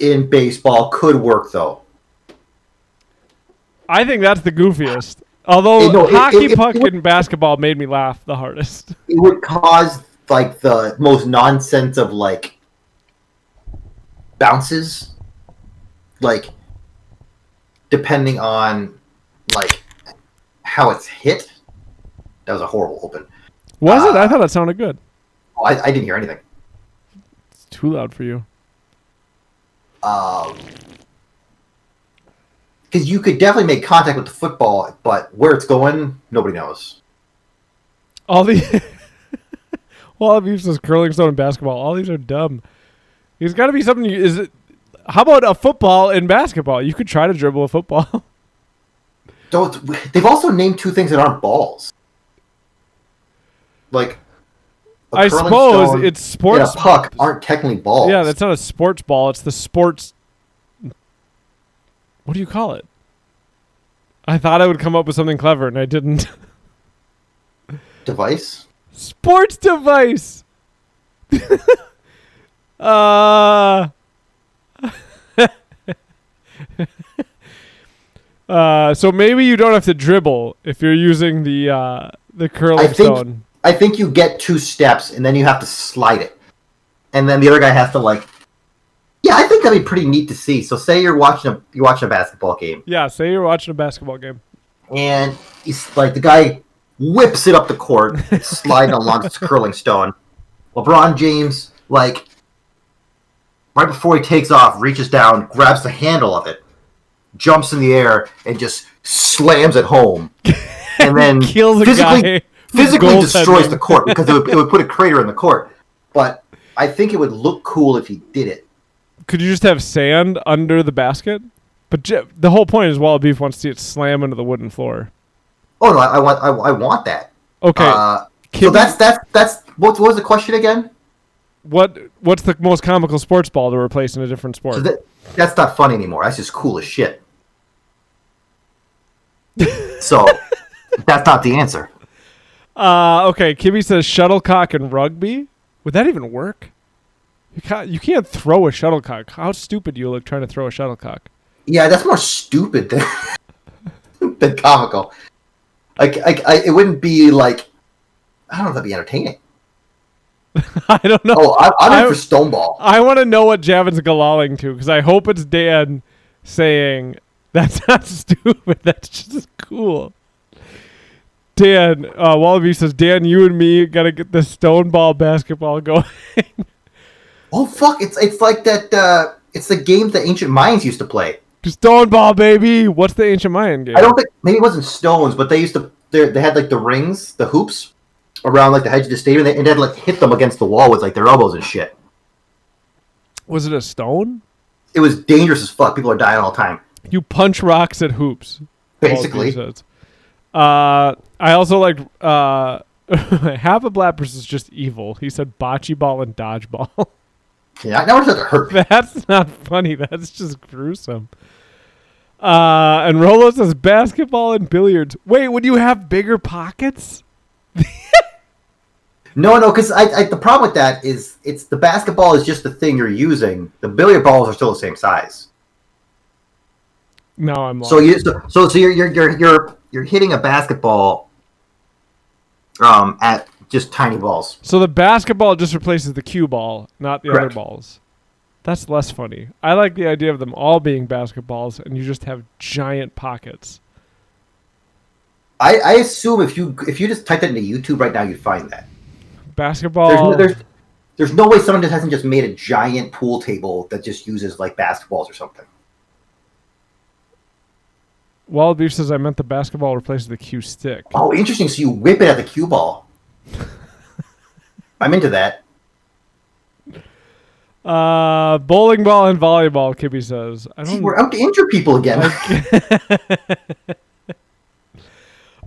In baseball could work though. I think that's the goofiest. Although Hey, no, hockey it- it puck would- and basketball made me laugh the hardest. It would cause like the most nonsense of like bounces, like depending on like how it's hit. That was a horrible open. Was it? I Uh, thought that sounded good. I, I didn't hear anything. It's too loud for you. Um, because you could definitely make contact with the football, but where it's going, nobody knows. All the well, all of you says curling stone and basketball. All these are dumb. There's got to be something. You, is it? How about a football and basketball? You could try to dribble a football. Don't they've also named two things that aren't balls. Like I suppose stone it's sports. puck aren't technically balls. Yeah, that's not a sports ball. It's the sports. What do you call it? I thought I would come up with something clever, and I didn't. device. sports device. uh. uh, so maybe you don't have to dribble if you're using the uh, the curling I think- stone. I think you get two steps and then you have to slide it, and then the other guy has to like. Yeah, I think that'd be pretty neat to see. So, say you're watching a you're watching a basketball game, Yeah, say you're watching a basketball game. and he's like the guy whips it up the court, sliding along this curling stone. LeBron James, like right before he takes off, reaches down, grabs the handle of it, jumps in the air, and just slams it home, and then Kills a physically guy. Physically destroys the court because it would, it would put a crater in the court. But I think it would look cool if he did it. Could you just have sand under the basket? But the whole point is Walla Beef wants to see it slam into the wooden floor. Oh no, I, I want I, I want that. Okay, Uh, so that's that's that's what, what was the question again? what what's the most comical sports ball to replace in a different sport? So that, that's not funny anymore. That's just cool as shit. so that's not the answer. Uh, okay, Kimmy says shuttlecock and rugby. Would that even work? You can't, you can't throw a shuttlecock. How stupid do you look trying to throw a shuttlecock? Yeah, that's more stupid than than comical. Like, like I, it wouldn't be like I don't know if that'd be entertaining. I don't know. Oh, I, I'm I- in for Stoneball. I want to know what Javin's galalling to because I hope it's Dan saying that's not stupid. That's just cool. Dan, uh, Wallaby says, Dan, you and me gotta get the stone ball basketball going. Oh fuck! It's it's like that. Uh, it's the game that ancient Mayans used to play. stone ball, baby. What's the ancient Mayan game? I don't think maybe it wasn't stones, but they used to. They they had like the rings, the hoops, around like the hedge of the stadium, and they, and they'd like hit them against the wall with like their elbows and shit. Was it a stone? It was dangerous as fuck. People are dying all the time. You punch rocks at hoops. Basically. Uh, I also like uh, half a blappers is just evil. He said bocce ball and dodgeball. yeah. Starting to hurt. That's not funny. That's just gruesome. Uh, and Rolo says basketball and billiards. Wait, would you have bigger pockets? No, no, because I, I the problem with that is it's the basketball is just the thing you're using. The billiard balls are still the same size. No, I'm lost. So you so so, so you're, you're you're you're you're hitting a basketball um at just tiny balls. So the basketball just replaces the cue ball, not the Correct. other balls. That's less funny. I like the idea of them all being basketballs and you just have giant pockets. I, I assume if you if you just type that into YouTube right now, you'd find that. Basketball. There's no, there's there's no way someone just hasn't just made a giant pool table that just uses like basketballs or something. Wallaby says I meant the basketball replaces the cue stick. Oh, interesting. So you whip it at the cue ball. I'm into that. Uh, bowling ball and volleyball. Kibby says I don't. we're out to injure people again.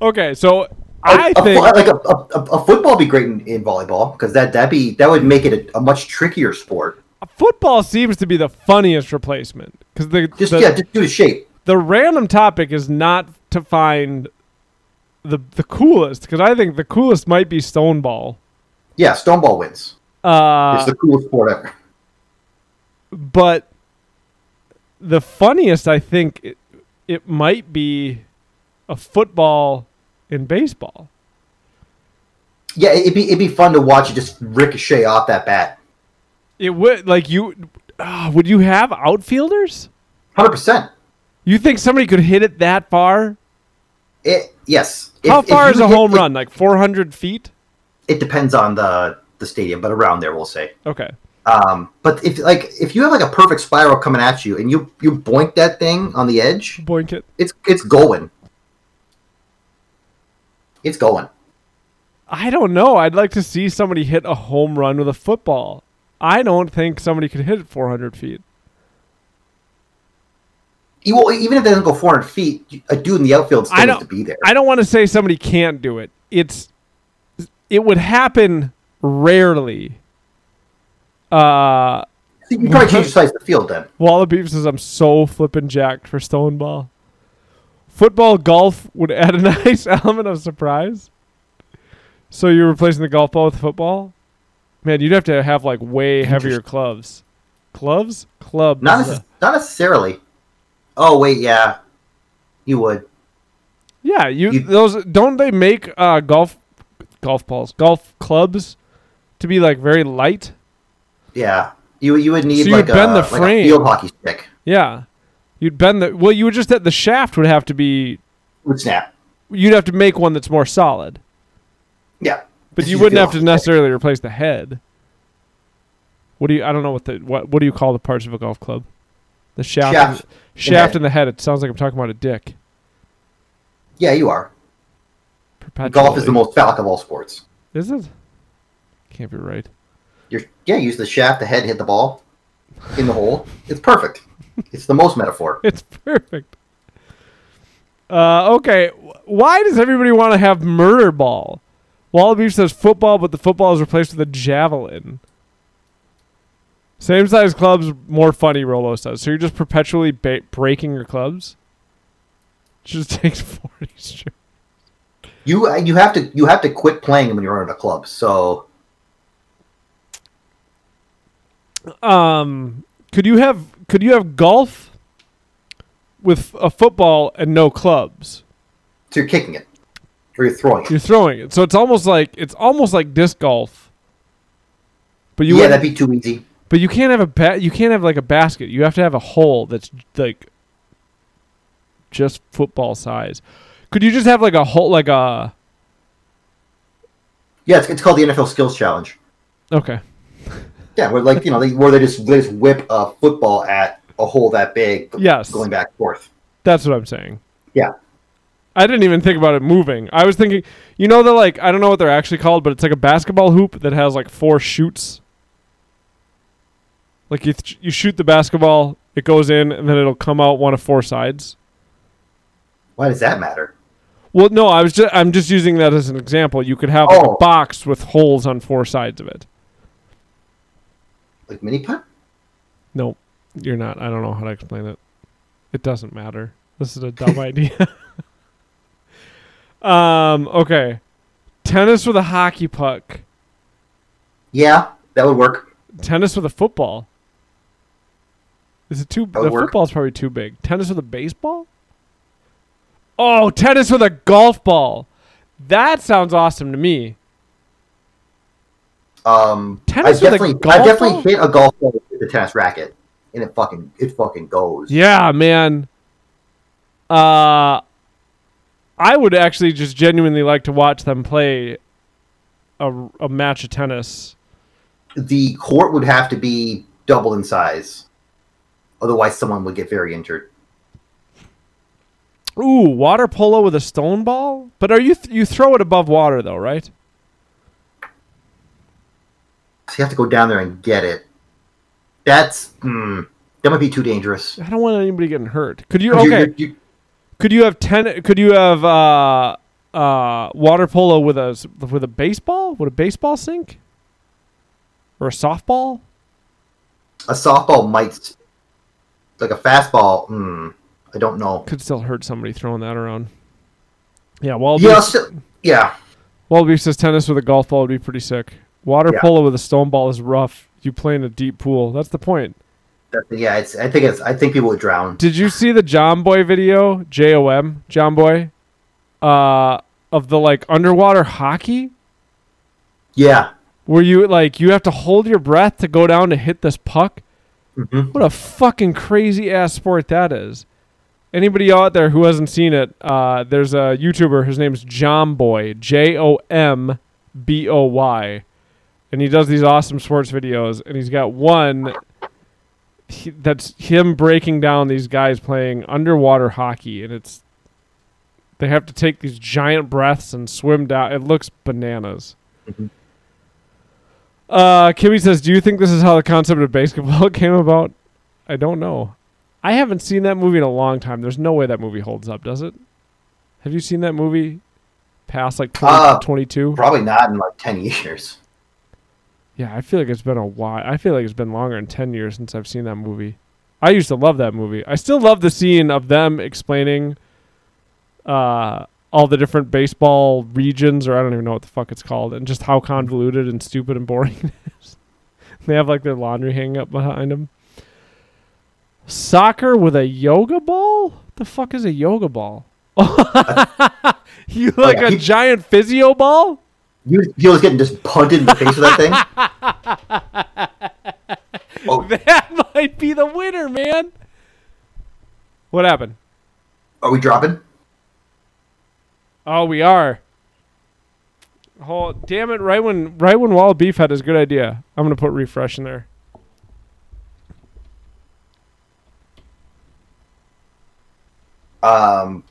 Okay, so A- I a think like a, a, football would be great in, in volleyball because that that be that would make it a, a much trickier sport. football seems to be the funniest replacement because the Just the, yeah, just do the shape. The random topic is not to find the the coolest because I think the coolest might be stoneball. Yeah, stoneball wins. Uh, it's the coolest sport ever. but the funniest I think it, it might be a football and baseball. Yeah, it'd be it'd be fun to watch it just ricochet off that bat. It would like you. Uh, would you have outfielders? Hundred percent. You think somebody could hit it that far? It yes. How If- if far you is a home it- run? Like 400 feet? It depends on the the stadium, but around there, we'll say. Okay. Um, but if like if you have like a perfect spiral coming at you and you you boink that thing on the edge, Boink it. it's it's going. It's going. I don't know. I'd like to see somebody hit a home run with a football. I don't think somebody could hit it 400 feet. Even if it doesn't go 400 feet, a dude in the outfield still needs to be there. I don't want to say somebody can't do it. It's it would happen rarely. Uh, you can probably change the size of the field then. Wallaby says I'm so flippin' jacked for stoneball. Football golf would add a nice element of surprise. So you're replacing the golf ball with football? Man, you'd have to have like way heavier clubs. Gloves? Clubs. Not necess- not necessarily. Oh wait, yeah, you would. yeah, you, you- those don't they make uh golf golf balls, golf clubs to be like very light? Yeah, you you would need So you like, would a, bend the like a frame. field hockey stick. Yeah. You'd bend the well, you would just that the shaft would have to be Would snap. you'd have to make one that's more solid. Yeah, But you wouldn't have to hockey stick. necessarily replace the head. What do you? I don't know what the what. What do you call the parts of a golf club? The shaft, Shaft shaft in the head. It sounds like I'm talking about a dick. Yeah, you are. Golf is the most phallic of all sports. Is it? Can't be right. You're yeah, use the shaft, the head, hit the ball in the hole. It's perfect. It's the most metaphor. It's perfect. Uh, okay, why does everybody want to have murder ball? Wallaby says football, but the football is replaced with a javelin. Same size clubs, more funny. Rolo says. So you're just perpetually ba- breaking your clubs. Just takes forty strokes. You you have to you have to quit playing when you're on a club. So Um, could you have could you have golf with a football and no clubs? so you're kicking it or you're throwing it. You're throwing it, so it's almost like it's almost like disc golf. But you yeah, that'd be too easy. But you can't have a ba- you can't have like a basket. You have to have a hole that's like just football size. Could you just have like a hole like a Yeah, it's, it's called the NFL Skills Challenge. okay? Yeah, where like you know they, where they just they just whip a football at a hole that big, Yes. going back and forth. That's what I'm saying. Yeah. I didn't even think about it moving. I was thinking, you know, the like I don't know what they're actually called, but it's like a basketball hoop that has like four shoots. Like you, th- you shoot the basketball, it goes in, and then it'll come out one of four sides. Why does that matter? Well, no, I was just I'm just using that as an example. You could have like a Oh. box with holes on four sides of it. Like mini putt? No, you're not. I don't know how to explain it. It doesn't matter. This is a dumb idea. um. Okay. Tennis with a hockey puck. Yeah, that would work. Tennis with a football. Is it too? That would the work. football's probably too big. Tennis with a baseball. Oh, tennis with a golf ball. That sounds awesome to me. Um, Tennis I with a definitely, golf I definitely ball? hit a golf ball with the tennis racket, and it fucking, it fucking goes. Yeah, man. Uh I would actually just genuinely like to watch them play a, a match of tennis. The court would have to be double in size, otherwise someone would get very injured. Ooh, water polo with a stone ball? But are you th- you throw it above water though, right? So you have to go down there and get it. That's hmm, that might be too dangerous. I don't want anybody getting hurt. Could you- okay? you- you- Could you have ten could you have uh uh water polo with a with a baseball? Would a baseball sink? Or a softball? a softball might, like a fastball. Hmm, I don't know. Could still hurt somebody throwing that around. Yeah, well Yeah, so, yeah. Wallaby says tennis with a golf ball would be pretty sick. Water Yeah. polo with a stone ball is rough. You play in a deep pool. That's the point. That, yeah, it's. I think it's. I think people would drown. Did you see the Jomboy video? J O M, Jomboy? Uh, of the like underwater hockey? Yeah. Where you like you have to hold your breath to go down to hit this puck? Hmm What a fucking crazy ass sport that is. Anybody out there who hasn't seen it, uh, there's a YouTuber. His name's Jomboy, J O M B O Y, and he does these awesome sports videos. And he's got one he, that's him breaking down these guys playing underwater hockey, and it's they have to take these giant breaths and swim down. It looks bananas. Mhm. Uh, Kimmy says, "Do you think this is how the concept of BASEketball came about?" I don't know. I haven't seen that movie in a long time. There's no way that movie holds up, does it? Have you seen that movie past like 20, Uh, 22? Probably not in like ten years. Yeah, I feel like it's been a while. I feel like it's been longer than 10 years since I've seen that movie. I used to love that movie. I still love the scene of them explaining uh, all the different baseball regions, or I don't even know what the fuck it's called, and just how convoluted and stupid and boring it is. they have like their laundry hanging up behind them. Soccer with a yoga ball? The fuck is a yoga ball? you oh, like yeah, a giant physio ball? You, was getting just punted in the face with that thing. Oh. That might be the winner, man. What happened? Are we dropping? Oh, we are. Oh, damn it! Right when right when Wall Beef had his good idea, I'm gonna put refresh in there. Um,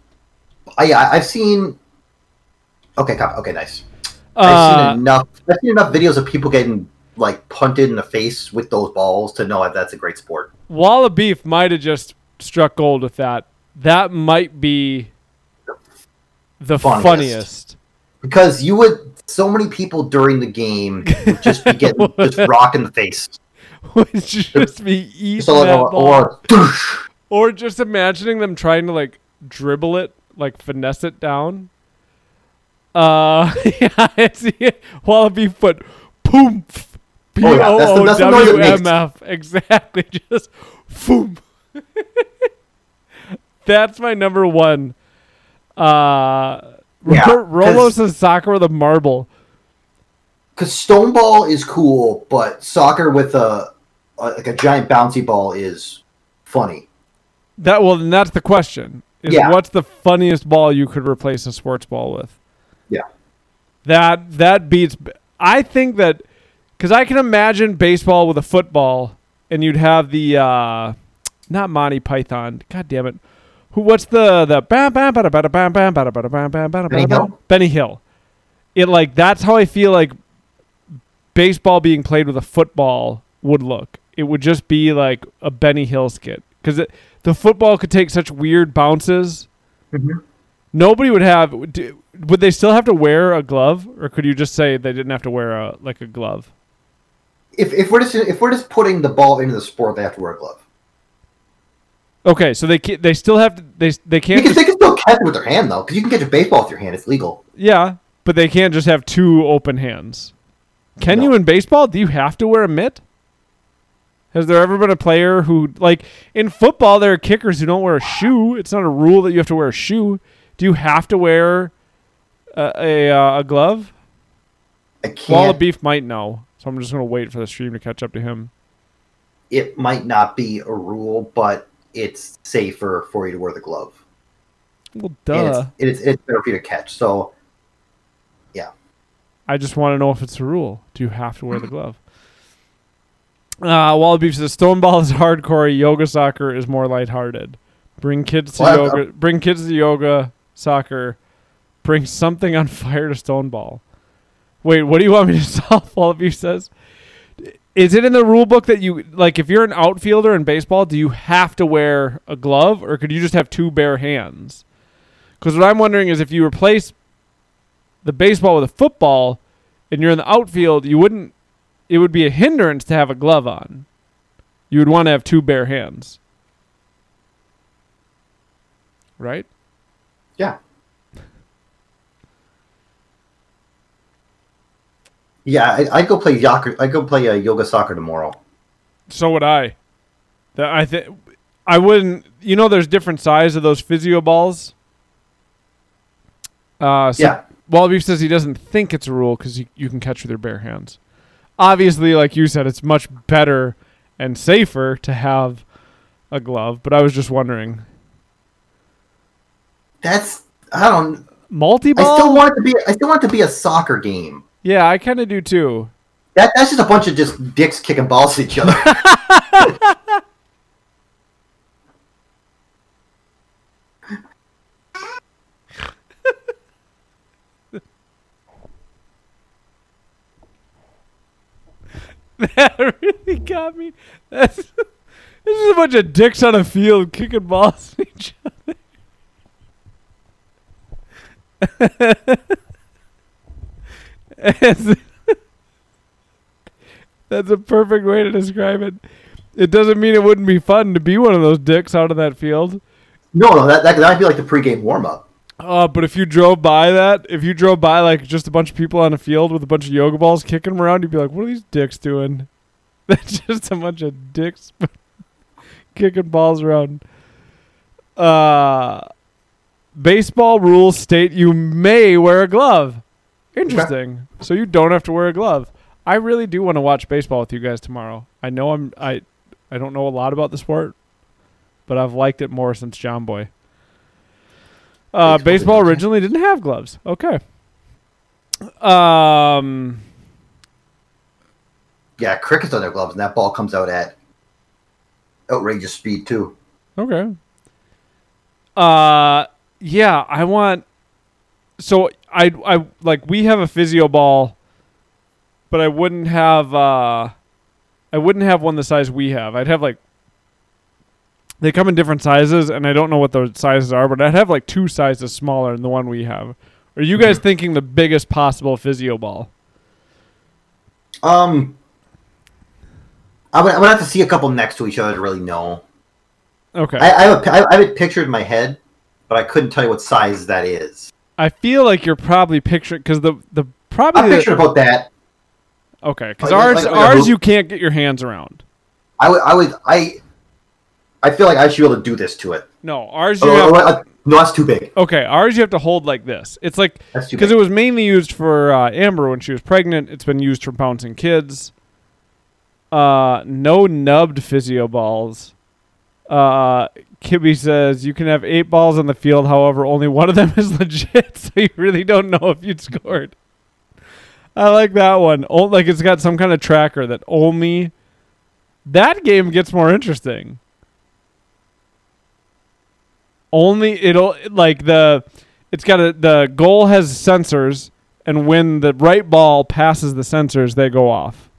I, yeah, I've seen. Okay, cop. Okay, nice. I've Uh, seen enough. I've seen enough videos of people getting like punted in the face with those balls to know that that's a great sport. Wall of Beef might have just struck gold with that. That might be the Funniest. funniest. Because you would, so many people during the game would just be getting just rock in the face. Would just be eating that or, ball. or Or just imagining them trying to like dribble it, like finesse it down. Uh, yeah, it's the wallaby foot. Boom. P Oh, yeah, O O that's the noise it W. M F. Exactly. Just boom. That's my number one. Uh, Yeah, Ro- Rolo 'cause- says soccer with a marble. Because stone ball is cool, but soccer with a, a like a giant bouncy ball is funny. That well, then that's the question. Is Yeah. what's the funniest ball you could replace a sports ball with? Yeah. That that beats. I think that because I can imagine baseball with a football, and you'd have the uh, not Monty Python. God damn it! Who? What's the the bam bam bada bada bam bam bada bada bam bam bada Benny bada bam? Hill? Benny Hill. It like that's how I feel like baseball being played with a football would look. It would just be like a Benny Hill skit because the football could take such weird bounces. Mhm. Nobody would have. Would they still have to wear a glove, or could you just say they didn't have to wear a like a glove? If, if we're just if we're just putting the ball into the sport, they have to wear a glove. Okay, so they ca- they still have to they they can't Because just, they can still catch it with their hand though, because you can catch a baseball with your hand. It's legal. yeah, but they can't just have two open hands. Can No. you in baseball? Do you have to wear a mitt? Has there ever been a player who like in football there are kickers who don't wear a shoe? It's not a rule that you have to wear a shoe. Do you have to wear a a, uh, a glove? I can't. Walla Beef might know, so I'm just gonna wait for the stream to catch up to him. it might not be a rule, but it's safer for you to wear the glove. Well, And duh. it's, it's, it's better for you to catch. So yeah. I just want to know if it's a rule. Do you have to wear the glove? Uh, Walla Beef says Stoneball is hardcore. Yoga soccer is more lighthearted. Bring kids to Well, yoga. Bring kids to yoga soccer. Bring something on fire to Stoneball. Wait, what do you want me to solve? Walla Beef says. Is it in the rule book that you like? If you're an outfielder in baseball, do you have to wear a glove, or could you just have two bare hands? Because what I'm wondering is if you replace the baseball with a football and you're in the outfield, you wouldn't it would be a hindrance to have a glove on. You would want to have two bare hands. Right? yeah, yeah, I, I'd go play yoga. I go play uh, yoga soccer tomorrow. So would I. That I think I wouldn't you know there's different size of those physio balls? Uh so Yeah, Wallabeef says he doesn't think it's a rule because you, you can catch with your bare hands. Obviously, like you said, it's much better and safer to have a glove. But I was just wondering, that's I don't. multi I still want it to be. I still want it to be a soccer game. Yeah, I kind of do too. That that's just a bunch of just dicks kicking balls at each other. That really got me. That's, this is a bunch of dicks on a field kicking balls at each other. That's a perfect way to describe it. It doesn't mean it wouldn't be fun to be one of those dicks out on that field. no, no, that that that'd be like the pregame warm up. Uh, but if you drove by that, if you drove by like just a bunch of people on a field with a bunch of yoga balls kicking them around, you'd be like, "What are these dicks doing?" That's just a bunch of dicks kicking balls around. Uh, baseball rules state you may wear a glove. Interesting. So you don't have to wear a glove. I really do want to watch baseball with you guys tomorrow. I know I'm I I don't know a lot about the sport, but I've liked it more since Jomboy. Uh, Baseball originally didn't have gloves. Okay. Um. Yeah, crickets on their gloves, and that ball comes out at outrageous speed too. Okay. Uh. Yeah, I want. So I I like we have a physio ball, but I wouldn't have. uh I wouldn't have one the size we have. I'd have like. They come in different sizes, and I don't know what the sizes are, but I'd have like two sizes smaller than the one we have. Are you guys thinking the biggest possible physio ball? Um, I would I would have to see a couple next to each other to really know. Okay. I, I have a, I have it pictured in my head, but I couldn't tell you what size that is. I feel like you're probably picturing because the the I'm probably picturing about that. okay because like- ours like- like ours you can't get your hands around. I would, I would, I, I feel like I should be able to do this to it. No, ours you Oh, have. oh, uh, no, that's too big. Okay, ours you have to hold like this. It's like That's too because it was mainly used for uh, Amber when she was pregnant. It's been used for bouncing kids. Uh, no nubbed physio balls. Uh, Kibby says you can have eight balls on the field. However, only one of them is legit, so you really don't know if you scored. I like that one. Oh, like it's got some kind of tracker that only that game gets more interesting. Only it'll like the it's got a the goal has sensors and when the right ball passes the sensors they go off.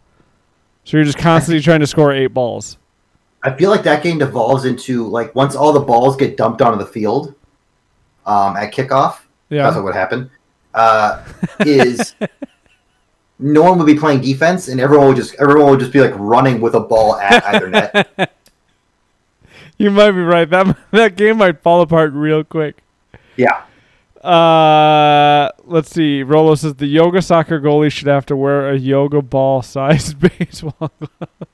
So you're just constantly trying to score eight balls. I feel like that game devolves into like once all the balls get dumped onto the field, um, at kickoff. Yeah. That's what would happen. Uh, is no one would be playing defense, and everyone would just everyone would just be like running with a ball at either net. You might be right. That that game might fall apart real quick. Yeah, Uh, let's see. Rolo says the yoga soccer goalie should have to wear a yoga ball sized baseball glove.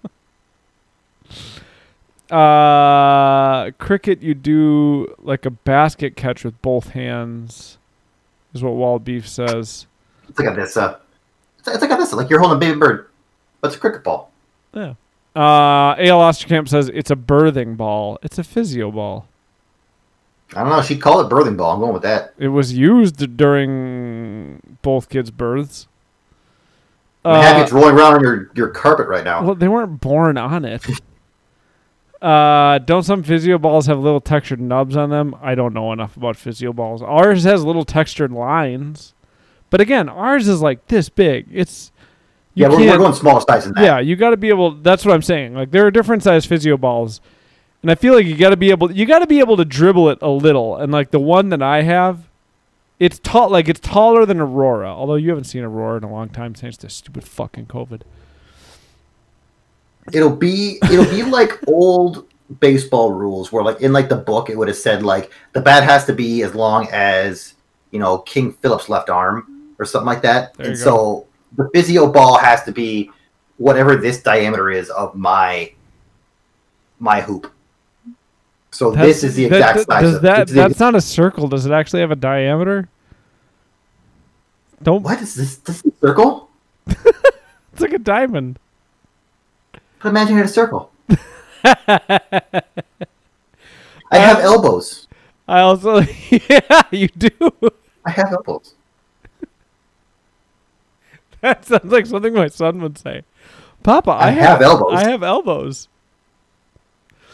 Uh, cricket, you do like a basket catch with both hands, is what Wall Beef says. it's like a this. Uh, it's, it's like a this. Like you're holding a baby bird, but it's a cricket ball. Yeah. Uh, AL Osterkamp says it's a birthing ball. It's a physio ball. I don't know. She called it birthing ball. I'm going with that. It was used during both kids' births. I'm happy it's rolling around on your, your carpet right now. Well, they weren't born on it. uh, don't some physio balls have little textured nubs on them? I don't know enough about physio balls. Ours has little textured lines, but again, ours is like this big. It's you yeah, we're, we're going smaller size than that. yeah, you got to be able. That's what I'm saying. Like there are different size physio balls, and I feel like you got to be able. You got to be able to dribble it a little. And like the one that I have, it's tall. Like it's taller than Aurora. Although you haven't seen Aurora in a long time since the stupid fucking COVID. It'll be it'll be like old baseball rules where like in like the book it would have said like the bat has to be as long as you know King Philip's left arm or something like that. There and so the physio ball has to be whatever this diameter is of my my hoop. So this is the exact that- size. Does of, that? That's not a circle. Does it actually have a diameter? Don't. what is this? This is a circle? It's like a diamond. But imagine in a circle. I have uh, elbows. I also. yeah, you do. I have elbows. That sounds like something my son would say. Papa, I, I have elbows. I have elbows.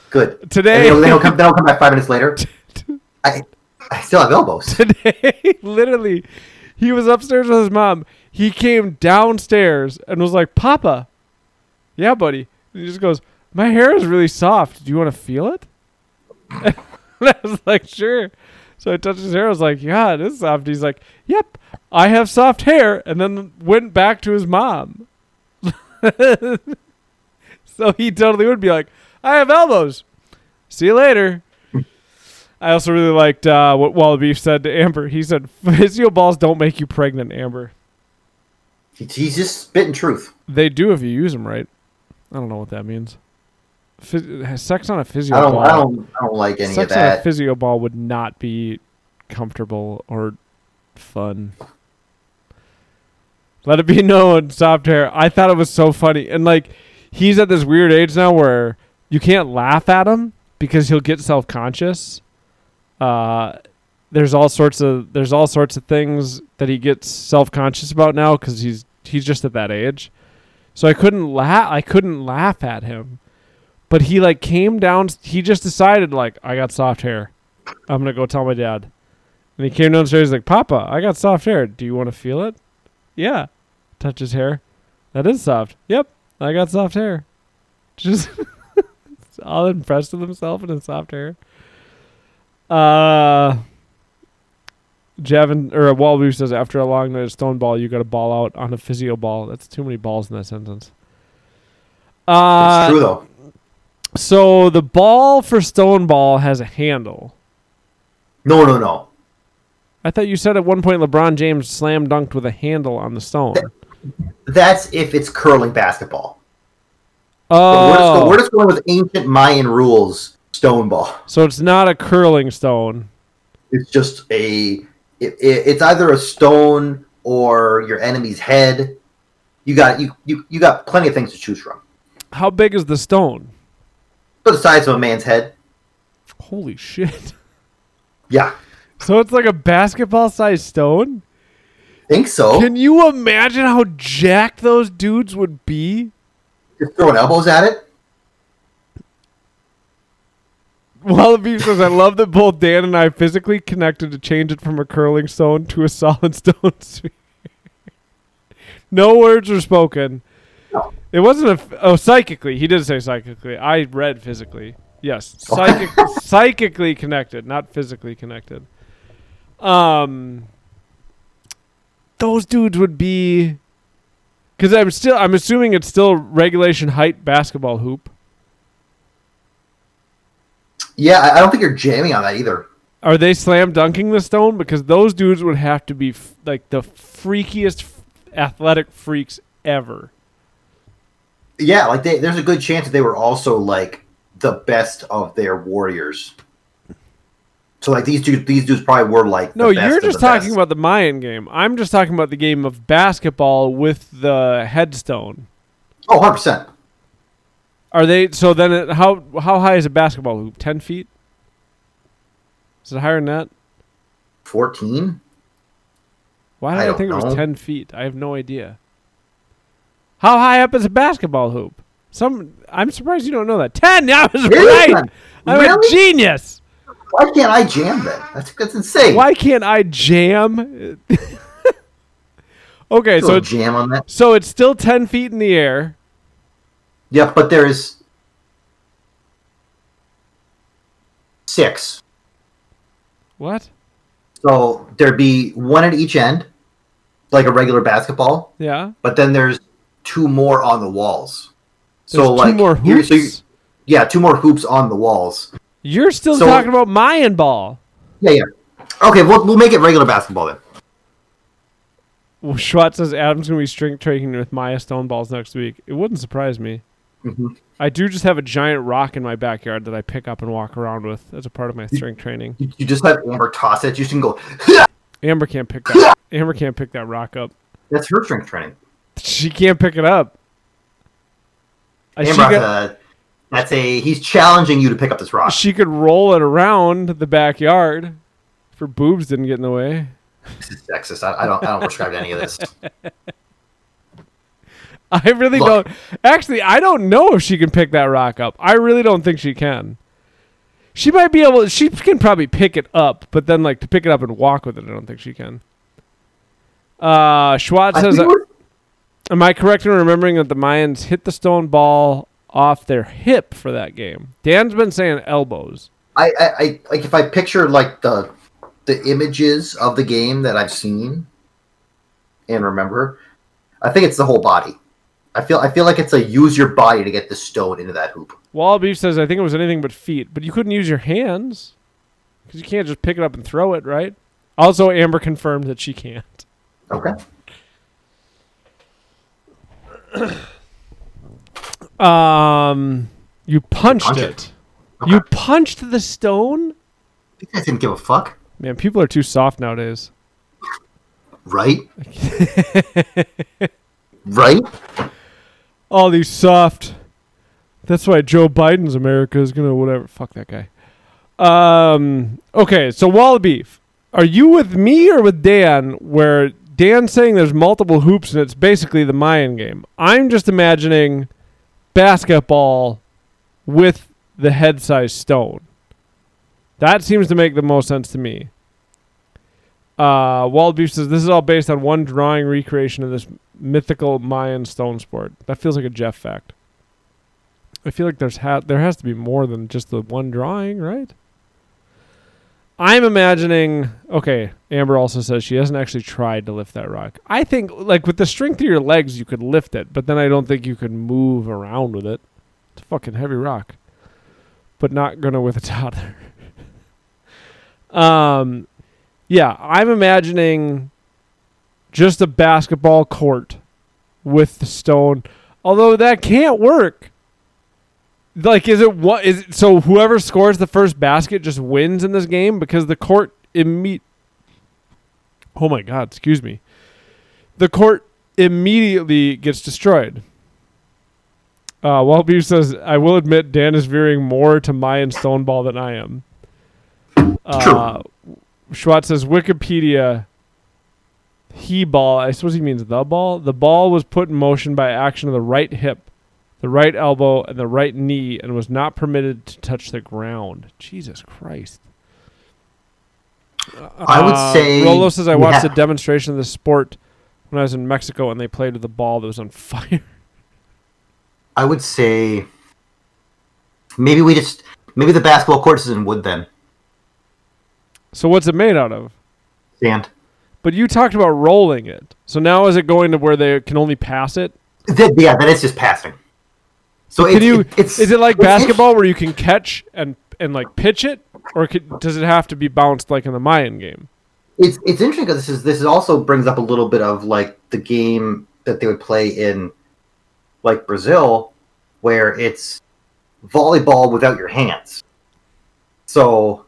Good. And Today, they, don't- they don't come. They don't come back five minutes later. I, I still have elbows. today, literally, he was upstairs with his mom. He came downstairs and was like, "Papa, yeah, buddy." He just goes, "My hair is really soft. Do you want to feel it?" and I was like, "Sure." So I touched his hair. I was like, "Yeah, it is soft." He's like, "Yep, I have soft hair," and then went back to his mom. so he totally would be like, "I have elbows. See you later." I also really liked uh, what Wallaby said to Amber. He said, "Physio balls don't make you pregnant, Amber. He's just spitting truth. They do if you use them right." I don't know what that means. Phys- sex on a physio I don't. ball. I don't. I don't like any sex of on a that. physio ball would not be comfortable or fun. Let it be known, soft hair. I thought it was so funny, and like he's at this weird age now where you can't laugh at him because he'll get self conscious. Uh, there's all sorts of there's all sorts of things that he gets self conscious about now because he's he's just at that age. So I couldn't laugh. I couldn't laugh at him, but he like came down. He just decided like I got soft hair. I'm gonna go tell my dad. And he came downstairs he's like, Papa, I got soft hair. Do you want to feel it? Yeah. Touch his hair. That is soft. Yep. I got soft hair. Just all impressed with himself and his soft hair. Uh Javin or Walbu says after a long night of stone ball, you got a ball out on a physio ball. That's too many balls in that sentence. Uh, it's true though. so the ball for stone ball has a handle. No, no, no. I thought you said at one point LeBron James slam dunked with a handle on the stone. That's if it's curling basketball. But we're, just, Oh, we're just going with ancient Mayan rules. Stone ball. so it's not a curling stone. It's just a. It, it, it's either a stone or your enemy's head. You got you, you you got plenty of things to choose from. How big is the stone? The size of a man's head. Holy shit! Yeah, So it's like a basketball-sized stone. think so. Can you imagine how jacked those dudes would be? Just throwing elbows at it. Wallaby says, I love that both Dan and I physically connected to change it from a curling stone to a solid stone sphere. no words were spoken. No. It wasn't a. Oh, psychically. He did say psychically. I read physically. Yes. Psychic, psychically connected, not physically connected. Um. Those dudes would be. Because I'm still. I'm assuming it's still regulation height basketball hoop. Yeah, I, I don't think you're jamming on that either. Are they slam dunking the stone? Because those dudes would have to be f- like the freakiest f- athletic freaks ever. Yeah, like they, there's a good chance that they were also like the best of their warriors. So like these dudes, these dudes probably were like the No, you're just talking best. about the Mayan game. I'm just talking about the game of basketball with the headstone. Oh, 100 percent. Are they? So then, it, how how high is a basketball hoop? Ten feet? Is it higher than that? 14. Why did I I, think it was ten feet? I have no idea. How high up is a basketball hoop? Some. I'm surprised you don't know that. Ten. Yeah, I was Really? right. I'm a Really? genius. Why can't I jam that? That's that's insane. Why can't I jam? okay, So so jam on that. so it's still ten feet in the air. Yeah, but there's six. What? So there'd be one at each end, like a regular basketball. Yeah. But then there's two more on the walls. There's so like more hoops. so you- yeah, two more hoops on the walls. You're still So- talking about Mayan ball. Yeah, yeah. Okay, we'll we'll make it regular basketball then. Well, Schwartz says Adam's gonna be strength training with Maya Stone balls next week. It wouldn't surprise me. Mhm. I do just have a giant rock in my backyard that I pick up and walk around with as a part of my strength training. You, just have Amber toss it. You can go. Amber can't pick that. Amber can't pick that rock up. That's her strength training. She can't pick it up. Amber, could, uh, that's a he's challenging you to pick up this rock. she could roll it around the backyard. If her boobs didn't get in the way. This is sexist. I, I don't I don't prescribe to any of this. I really Look. don't. Actually, I don't know if she can pick that rock up. I really don't think she can. She might be able. She can probably pick it up, but then like to pick it up and walk with it, I don't think she can. Uh, Schwartz says, "Am I correct in remembering that the Mayans hit the stone ball off their hip for that game?" Dan's been saying elbows. I, I, I like if I picture like the the images of the game that I've seen and remember, I think it's the whole body. I feel I feel like it's a use your body to get the stone into that hoop. Wall Beef says, "I think it was anything but feet, but you couldn't use your hands because you can't just pick it up and throw it, right?" Also, Amber confirmed that she can't. Okay. Um, you punched punch it. it. You punched the stone? You guys didn't give a fuck, Man, people are too soft nowadays. right? right? All these soft. That's why Joe Biden's America is gonna whatever. Fuck that guy. Um. Okay, so Wallabeef, are you with me or with Dan? Where Dan's saying there's multiple hoops and it's basically the Mayan game. I'm just imagining basketball with the head size stone. That seems to make the most sense to me. Uh, Wald Beef says this is all based on one drawing recreation of this mythical Mayan stone sport. That feels like a Jeff fact. I feel like there's ha- there has to be more than just the one drawing, right? I'm imagining. Okay, Amber also says she hasn't actually tried to lift that rock. I think, like with the strength of your legs, you could lift it, but then I don't think you could move around with it. It's a fucking heavy rock, but not gonna with a toddler. um, Yeah, I'm imagining just a basketball court with the stone. Although that can't work. Like, is it what is it, so? Whoever scores the first basket just wins in this game because the court imme- Oh my God! Excuse me. The court immediately gets destroyed. Uh, Walt Beef says, "I will admit Dan is veering more to Mayan Stoneball than I am." Uh, Schwartz says Wikipedia. He ball. I suppose he means the ball. The ball was put in motion by action of the right hip, the right elbow, and the right knee, and was not permitted to touch the ground. Jesus Christ. I would Uh, say Rolo says I watched yeah. a demonstration of this sport when I was in Mexico, and they played with a ball that was on fire. I would say maybe we just maybe the basketball court is in wood then. so what's it made out of? Sand. But you talked about rolling it. So now is it going to where they can only pass it? Then, yeah, then it's just passing. So Can it's, you? it's is it like basketball where you can catch and and like pitch it, or could, does it have to be bounced like in the Mayan game? It's it's interesting because this is this is also brings up a little bit of like the game that they would play in like Brazil, where it's volleyball without your hands. So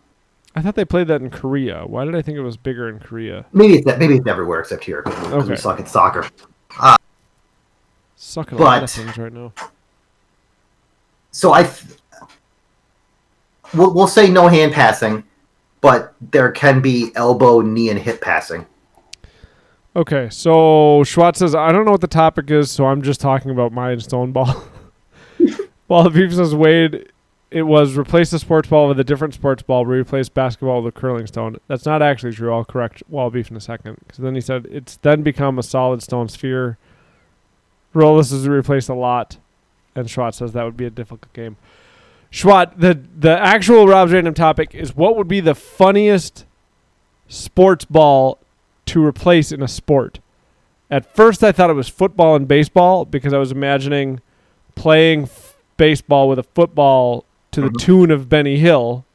I thought they played that in Korea. Why did I think it was bigger in Korea? maybe it's maybe it's everywhere except here because we Okay. suck at soccer. Uh, suck at a lot of But- things right now. So I, we'll, we'll say no hand passing, but there can be elbow, knee, and hip passing. Okay, so Schwartz says I don't know what the topic is, so I'm just talking about my stone ball. While the beef says Wade, it was replace the sports ball with a different sports ball, replace basketball with a curling stone. That's not actually true. I'll correct Wall Beef in a second. Because then he said it's then become a solid stone sphere. Rollis is replaced a lot, and Schwat says that would be a difficult game. Schwat, the the actual Rob's random topic is what would be the funniest sports ball to replace in a sport. At first, I thought it was football and baseball because I was imagining playing f- baseball with a football to the Mhm. tune of Benny Hill.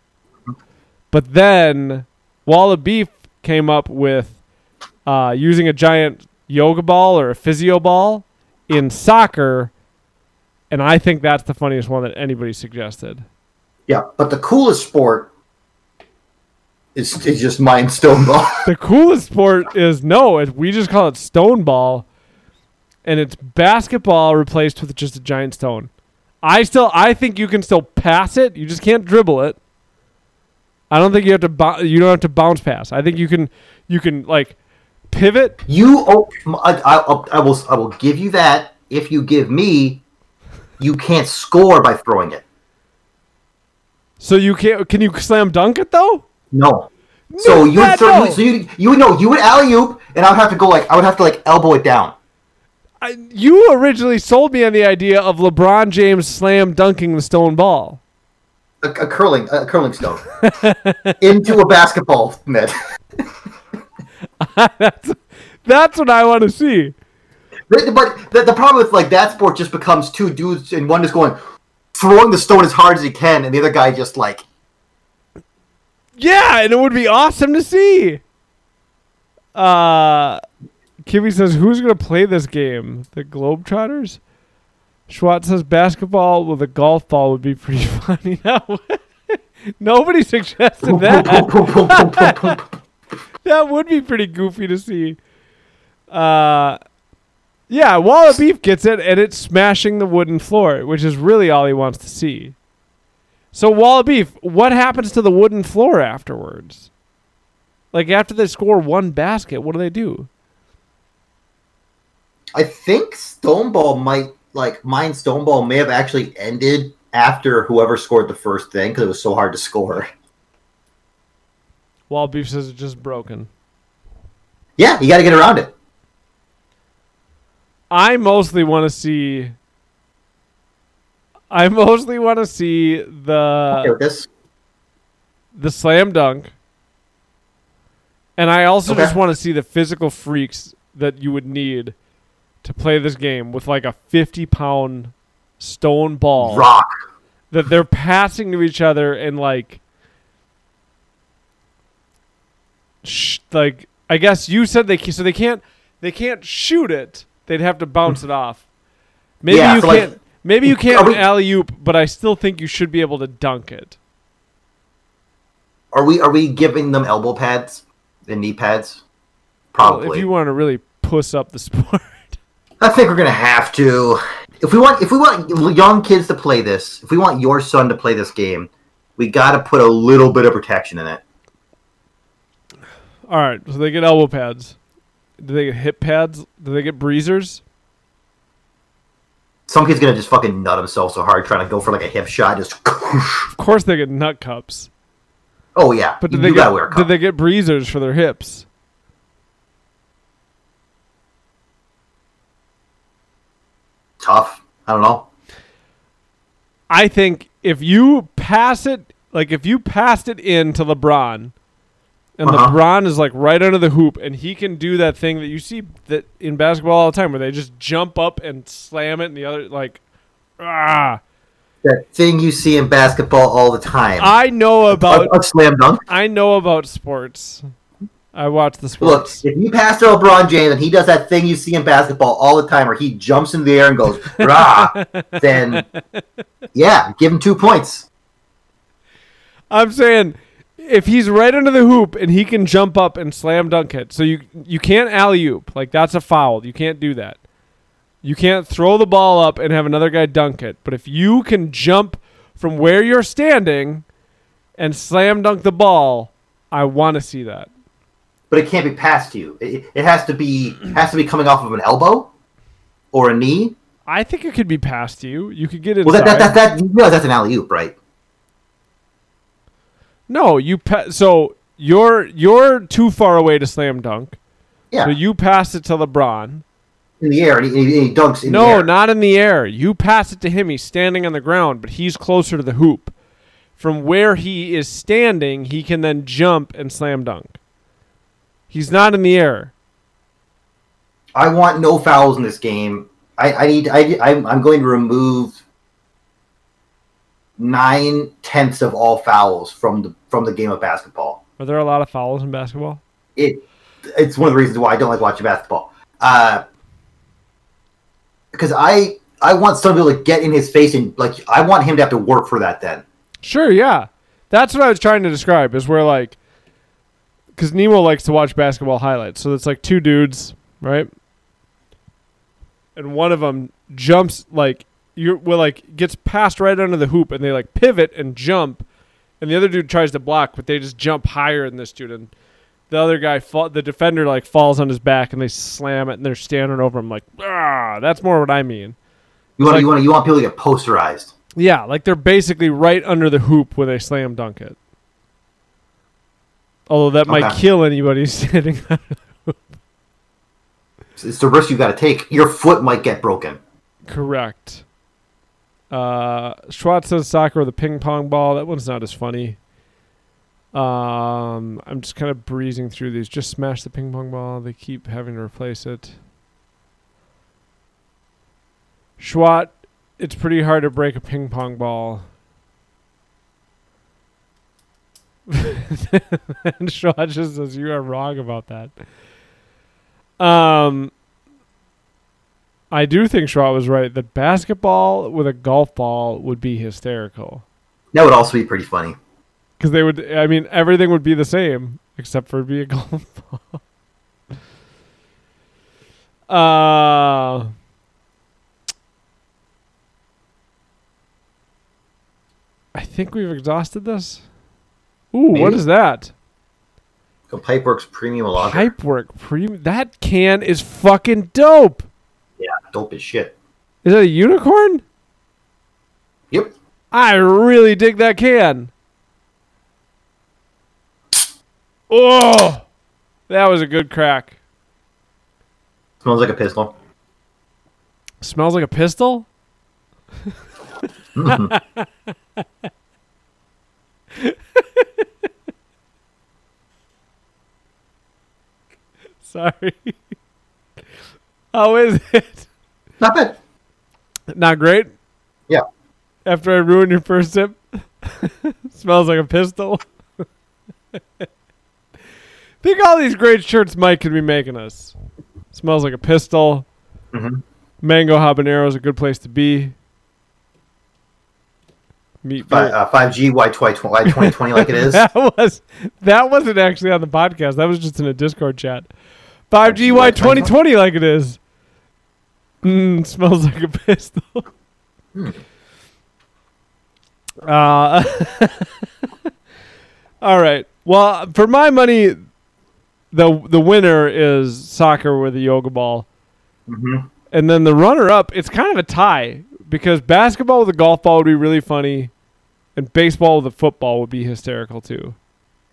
But then Walla Beef came up with uh, using a giant yoga ball or a physio ball in soccer, and I think that's the funniest one that anybody suggested. Yeah, but the coolest sport is, is just mine stone ball. The coolest sport is no, it, we just call it stone ball, and it's basketball replaced with just a giant stone. I still, I think you can still pass it. You just can't dribble it. I don't think you have to. Bou- you don't have to bounce pass. I think you can. You can like pivot. You, oh, I, I, I'll- I will, give you that. If you give me, you can't score by throwing it. So you can't. Can you slam dunk it though? No. So you would throw, no. so you you would know you would alley oop, and I would have to go like I would have to like elbow it down. I, you originally sold me on the idea of LeBron James slam dunking the stone ball. A, a curling a curling stone into a basketball net. that's that's what I want to see. But but the, the problem with like that sport just becomes two dudes and one is going throwing the stone as hard as he can, and the other guy just like Yeah, and it would be awesome to see. Uh, Kimmy says, "Who's gonna play this game? The Globetrotters." Schwartz says, "Basketball with a golf ball would be pretty funny." No, nobody suggested that. that would be pretty goofy to see. Uh, yeah, Walla Beef gets it, and it's smashing the wooden floor, which is really all he wants to see. So, Walla Beef, what happens to the wooden floor afterwards? Like, after they score one basket, what do they do? I think Stoneball might like mine. Stoneball may have actually ended after whoever scored the first thing because it was so hard to score. Walla Beef says it's just broken. Yeah, you got to get around it. I mostly want to see. I mostly want to see the. Okay, the slam dunk. And I also Okay. just want to see the physical freaks that you would need to play this game with like a 50 pound stone ball Rock. that they're passing to each other and like sh- like I guess you said they so they can't they can't shoot it. They'd have to bounce it off. Maybe Yeah, you so, can't. maybe you can't we- alley oop, but I still think you should be able to dunk it. Are we are we giving them elbow pads and knee pads? Well, Probably. if you want to really puss up the sport. I think we're gonna have to. If we want, if we want young kids to play this, if we want your son to play this game, we got to put a little bit of protection in it. All right, so they get elbow pads. Do they get hip pads? Do they get breezers? Some kid's gonna just fucking nut himself so hard trying to go for like a hip shot. Just Of course, they get nut cups. oh yeah, But you, did they get gotta wear a cup. did they get breezers for their hips? Tough. I don't know. I think if you pass it, like if you passed it in to LeBron, and Uh-huh. LeBron is like right under the hoop, and he can do that thing that you see that in basketball all the time, where they just jump up and slam it, and the other like, ah. That thing you see in basketball all the time. I know about a, a slam dunk. I know about sports. I watch the Look, if you pass to LeBron James and he does that thing you see in basketball all the time, where he jumps in the air and goes rah, then yeah, give him two points. I'm saying if he's right under the hoop and he can jump up and slam dunk it, so you you can't alley oop like that's a foul. You can't do that. You can't throw the ball up and have another guy dunk it. But if you can jump from where you're standing and slam dunk the ball, I want to see that. But it can't be passed to you. It, it has to be has to be coming off of an elbow or a knee. I think it could be passed to you. You could get it. Well, that that, that, that you realize that's an alley oop, right? no, you pa- so you're you're too far away to slam dunk. Yeah, So you pass it to LeBron. in the air, and he, he dunks in the No, not in the air. You pass it to him. He's standing on the ground, but he's closer to the hoop. From where he is standing, he can then jump and slam dunk. He's not in the air. I want no fouls in this game. I, I need. I, I'm, I'm going to remove nine tenths of all fouls from the from the game of basketball. Are there a lot of fouls in basketball? It it's one of the reasons why I don't like watching basketball. Uh, because I I want somebody to get in his face and like I want him to have to work for that. Then Sure, yeah. That's what I was trying to describe. Is where like, because Nemo likes to watch basketball highlights. So it's like two dudes, right? And one of them jumps like you're well, like gets passed right under the hoop, and they like pivot and jump, and the other dude tries to block, but they just jump higher than this dude, and the other guy, fall, the defender, like falls on his back, and they slam it, and they're standing over him like, ah, that's more what I mean. you want Like- you want you want people to get posterized. Yeah, like they're basically right under the hoop when they slam dunk it. Although that might kill anybody standing. It's, it's the risk you got to take. Your foot might get broken. Correct. Uh, Schwartz says soccer with a ping pong ball. That one's not as funny. Um, I'm just kind of breezing through these. Just smash the ping pong ball. They keep having to replace it. Schwat, it's pretty hard to break a ping pong ball. and Schwat just says you are wrong about that. Um, I do think Schwat was right that basketball with a golf ball would be hysterical That would also be pretty funny. because they would. I mean, everything would be the same except for it be a golf ball. uh, I think we've exhausted this. Ooh, what Maybe. is that? So Pipeworks Premium Lager. Pipework premium. That can is fucking dope. Yeah, dope as shit. Is that a unicorn? Yep. I really dig that can. Oh, that was a good crack. Smells like a pistol. Smells like a pistol. Mhm. Sorry. How is it? Not bad. Not great. Yeah. After I ruined your first sip, smells like a pistol. Think all these great shirts Mike could be making us. Smells like a pistol. Mhm. Mango habanero is a good place to be. Meat Fi- beer. uh, 5G, why 2020 like it is? that was that wasn't actually on the podcast. That was just in a Discord chat. 5G Y 2020 like it is. Mm, smells like a pistol. Uh, all right. Well, for my money, the the winner is soccer with a yoga ball, Mhm. and then the runner up. It's kind of a tie because basketball with a golf ball would be really funny, and baseball with a football would be hysterical too.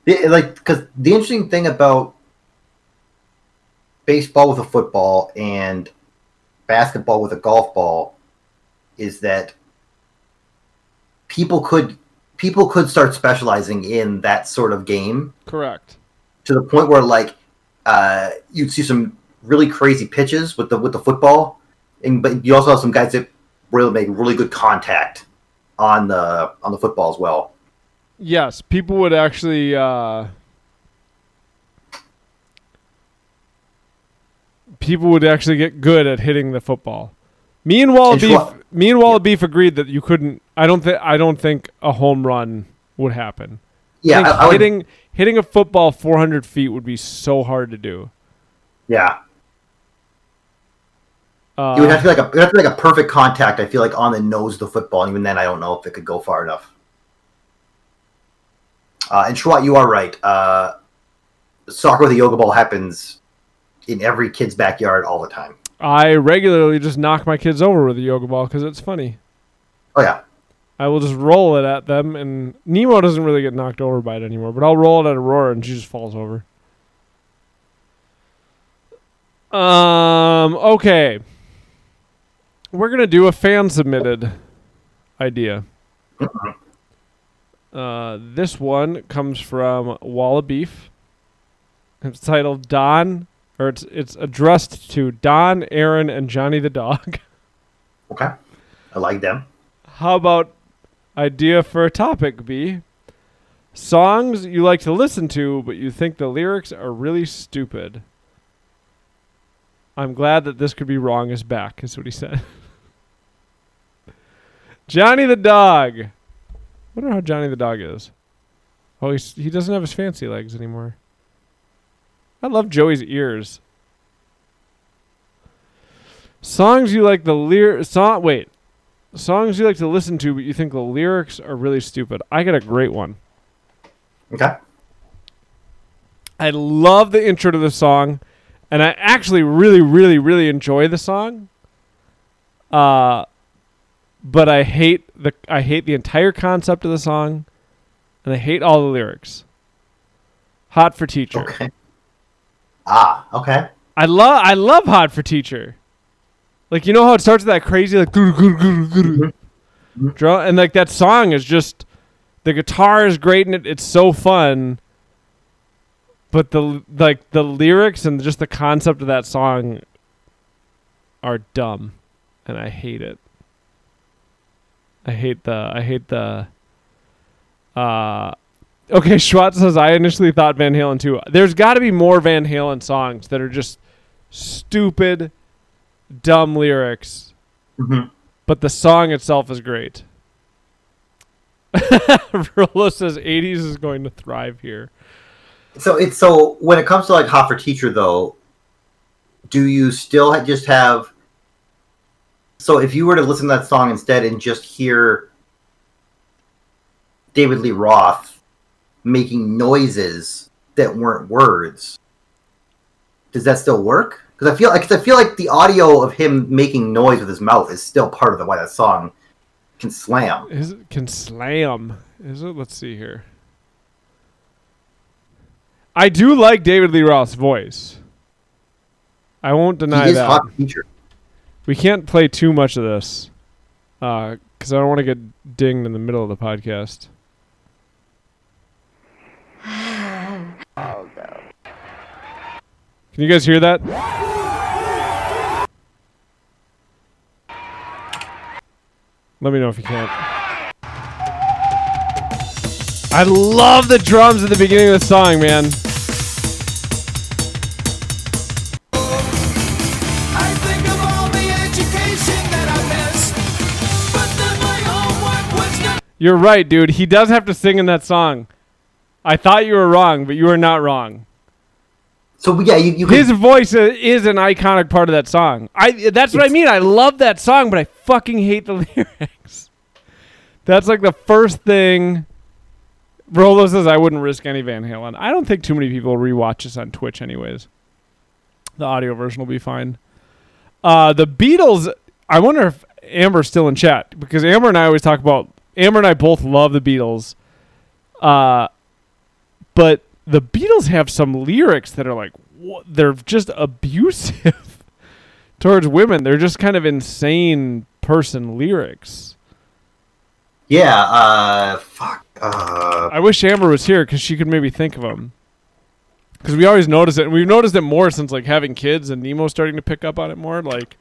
Yeah, like because the interesting thing about baseball with a football and basketball with a golf ball is that people could people could start specializing in that sort of game Correct. to the point where like uh, you'd see some really crazy pitches with the with the football, and but you also have some guys that really make really good contact on the on the football as well. Yes, people would actually. Uh, people would actually get good at hitting the football. Me and Walla Beef. Me and Walla Beef agreed that you couldn't. I don't think. I don't think a home run would happen. Yeah, I I, hitting hitting a football 400 feet would be so hard to do. yeah. Uh, It would have to be like a it would have to be like a perfect contact. I feel like on the nose of the football, and even then, I don't know if it could go far enough. Uh, and Schwat, you are right. Uh, soccer with a yoga ball happens in every kid's backyard all the time. I regularly just knock my kids over with a yoga ball because it's funny. Oh yeah, I will just roll it at them, and Nemo doesn't really get knocked over by it anymore. But I'll roll it at Aurora, and she just falls over. Um. Okay. We're gonna do a fan submitted idea. Uh, this one comes from Walla Beef. It's titled Don, or it's it's addressed to Don, Aaron, and Johnny the dog. okay, I like them. How about idea for a topic B? Songs you like to listen to, but you think the lyrics are really stupid. I'm glad that this could be wrong is back, is what he said. Johnny the dog. I wonder how Johnny the dog is. Oh, he's, he doesn't have his fancy legs anymore. I love Joey's ears. Songs you like the lyric song wait. Songs you like to listen to but you think the lyrics are really stupid. I got a great one. Okay, I love the intro to the song, and I actually really, really, really enjoy the song. Uh, but I hate the I hate the entire concept of the song, and I hate all the lyrics. Hot for teacher. okay. Ah, okay. I love I love Hot for Teacher. Like you know how it starts with that crazy like guru, guru, guru, guru, Mhm. drum and like that song is just the guitar is great and it, it's so fun. But the like the lyrics and just the concept of that song are dumb and I hate it. I hate the I hate the uh Okay, Schwartz says I initially thought Van Halen too. There's got to be more Van Halen songs that are just stupid, dumb lyrics, hmm but the song itself is great. Rolo says 80s is going to thrive here. So it's so when it comes to like hot for teacher though, do you still just have? So if you were to listen to that song instead and just hear David Lee Roth making noises that weren't words, does that still work? Because I feel like I feel like the audio of him making noise with his mouth is still part of the why that song can slam. Is it can slam? Is it? Let's see here. I do like David Lee Roth's voice. I won't deny that. We can't play too much of this uh, because I don't want to get dinged in the middle of the podcast. Can you guys hear that? Let me know if you can't. I love the drums at the beginning of the song, man. You're right, dude. He does have to sing in that song. I thought you were wrong, but you are not wrong. So yeah, you, you His could, voice is an iconic part of that song. I that's what I mean. I love that song, but I fucking hate the lyrics. That's like the first thing. Rolo says I wouldn't risk any Van Halen. I don't think too many people rewatch this on Twitch, anyways. The audio version will be fine. Uh, the Beatles. I wonder if Amber's still in chat because Amber and I always talk about. Amber and I both love the Beatles. Uh, but the Beatles have some lyrics that are like they're just abusive towards women. They're just kind of insane person lyrics. yeah. Uh, fuck. Uh, I wish Amber was here because she could maybe think of them. Because we always notice it, and we've noticed it more since like having kids and Nemo starting to pick up on it more. Like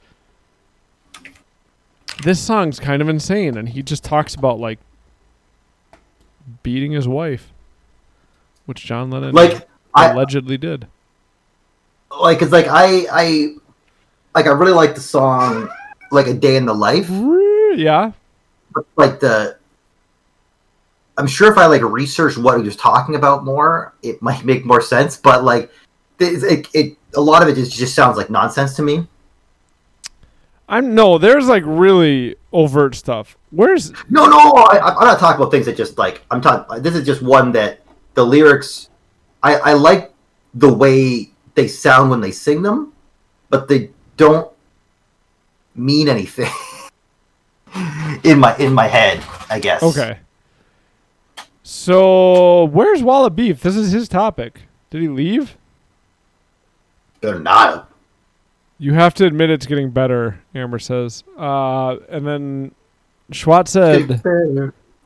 this song's kind of insane, and he just talks about like beating his wife, which John Lennon like I allegedly did. like it's like I I like I really like the song like a day in the life. Yeah, but like the I'm sure if I like research what he was talking about more, it might make more sense. But like, it, it, it a lot of it just, just sounds like nonsense to me. I'm no. There's like really overt stuff. Where's No, no, I, I'm not talking about things that just like I'm talking. This is just one that the lyrics. I I like the way they sound when they sing them, but they don't mean anything in my in my head. I guess. okay? So where's Walla Beef? This is his topic. Did he leave? They're not. You have to admit it's getting better. Amber says. Uh, and then Schwartz said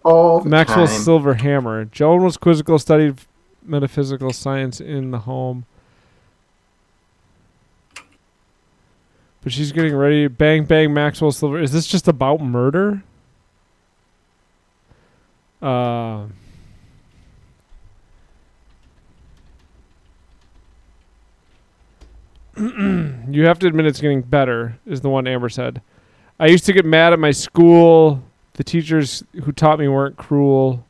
all the Maxwell's time. silver hammer. Joan was quizzical, studied metaphysical science in the home. But she's getting ready. Bang, bang, Maxwell Silver. Is this just about murder? Uh, you have to admit it's getting better, is the one Amber said. I used to get mad at my school. The teachers who taught me weren't cruel.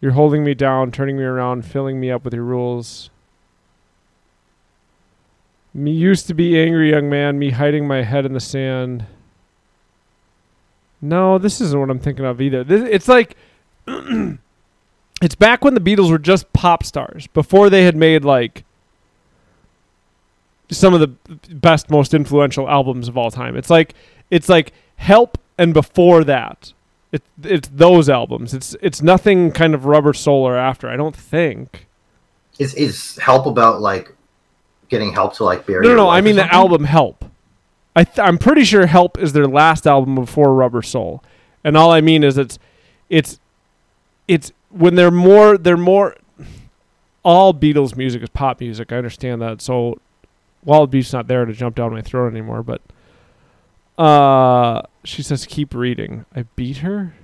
You're holding me down, turning me around, filling me up with your rules. Me used to be angry young man, me hiding my head in the sand. No, this isn't what I'm thinking of either. This, it's like it's back when the Beatles were just pop stars, before they had made like some of the best, most influential albums of all time. It's like it's like Help and before that. It, it's those albums. It's it's nothing kind of Rubber Soul or after. I don't think. Is is help about like getting help to like bury? No, no, no. I mean the album Help. I th- I'm pretty sure Help is their last album before Rubber Soul, and all I mean is it's it's it's when they're more they're more. All Beatles music is pop music. I understand that. So, Wild Beef's not there to jump down my throat anymore. But, uh, she says keep reading. I beat her.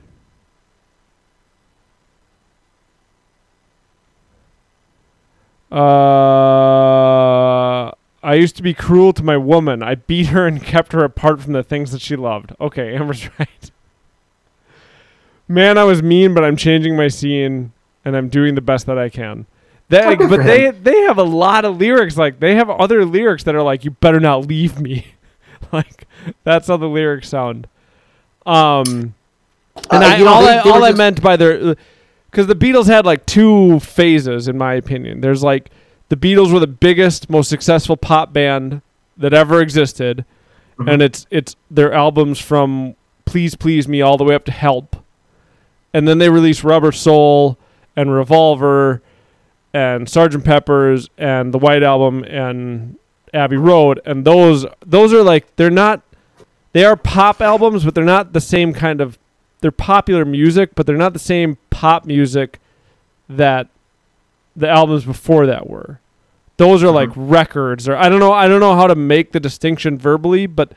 Uh, I used to be cruel to my woman. I beat her and kept her apart from the things that she loved. Okay, Amber's right. Man, I was mean, but I'm changing my scene and I'm doing the best that I can. Oh, but they they have a lot of lyrics like they have other lyrics that are like you better not leave me. like that's how the lyrics sound. Um and Uh, I, you know, all, they- I, they all I meant by their because the Beatles had like two phases, in my opinion. There's like the Beatles were the biggest, most successful pop band that ever existed, Mhm. and it's it's their albums from "Please Please Me" all the way up to "Help," and then they released "Rubber Soul" and "Revolver" and "Sergeant Pepper's" and the White Album and Abbey Road, and those those are like they're not they are pop albums, but they're not the same kind of they're popular music, but they're not the same pop music that the albums before that were. Those are like uh-huh. records, or I don't know. I don't know how to make the distinction verbally, but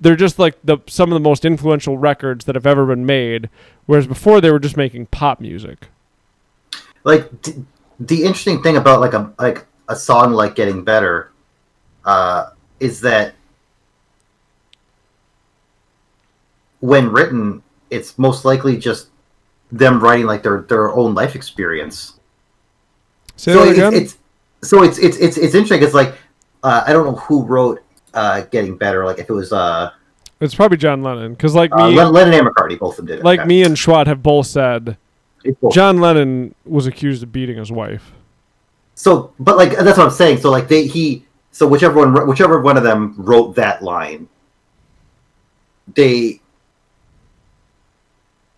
they're just like the some of the most influential records that have ever been made. Whereas before they were just making pop music. like d- the interesting thing about like a like a song like getting better uh is that when written it's most likely just them writing like their their own life experience. Say so it's, again. it's so it's it's it's it's interesting. It's like uh, I don't know who wrote uh, "Getting Better." Like if it was uh, It's probably John Lennon because like uh, me, Len- Lennon and McCartney, both of them did it. like Yeah. me and Schwat have both said both. John Lennon was accused of beating his wife. So, but like that's what I'm saying. So like they he so whichever one whichever one of them wrote that line, they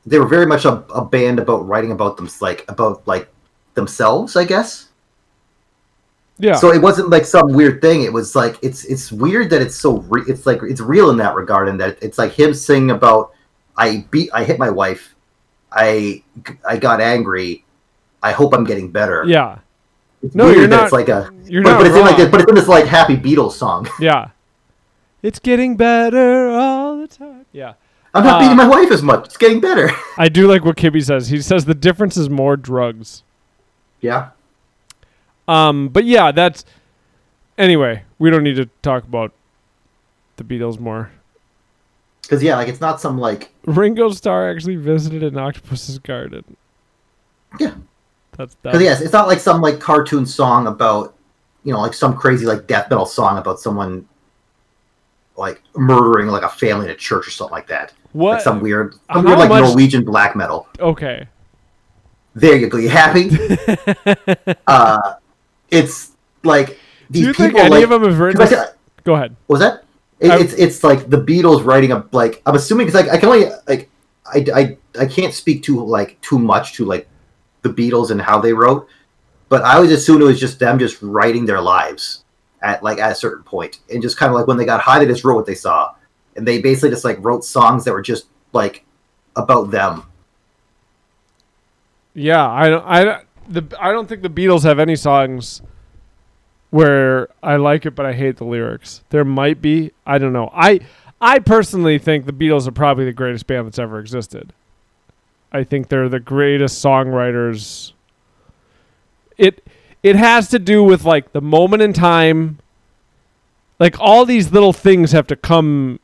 they were very much a, a band about writing about them like about like themselves, I guess. Yeah. So it wasn't like some weird thing. It was like it's it's weird that it's so re- it's like it's real in that regard, and that it's like him singing about I beat I hit my wife, I I got angry, I hope I'm getting better. yeah. It's No, weird you're not- It's like a You're but, not but it's in like this, but it's in this like happy Beatles song. Yeah. It's getting better all the time. Yeah. I'm not Uh, beating my wife as much. It's getting better. I do like what Kibby says. He says the difference is more drugs. yeah. Um, but yeah, that's anyway. We don't need to talk about the Beatles more. Because yeah, like it's not some like Ringo Starr actually visited an octopus's garden. Yeah. That's because yes, it's not like some like cartoon song about you know like some crazy like death metal song about someone like murdering like a family in a church or something like that. What? Like some weird, some weird like much- Norwegian black metal. okay. There you go. You happy? uh, it's like Do these you people think any like. of them have written? this- Go ahead. was that? It, it's it's like the Beatles writing a like. I'm assuming because like I can only like I, I I can't speak too like too much to like the Beatles and how they wrote, but I always assumed it was just them just writing their lives at like at a certain point and just kind of like when they got high they just wrote what they saw and they basically just like wrote songs that were just like about them. Yeah, I. I the I don't think the Beatles have any songs where I like it but I hate the lyrics. There might be. I don't know. I I personally think the Beatles are probably the greatest band that's ever existed. I think they're the greatest songwriters. It it has to do with like the moment in time. Like all these little things have to come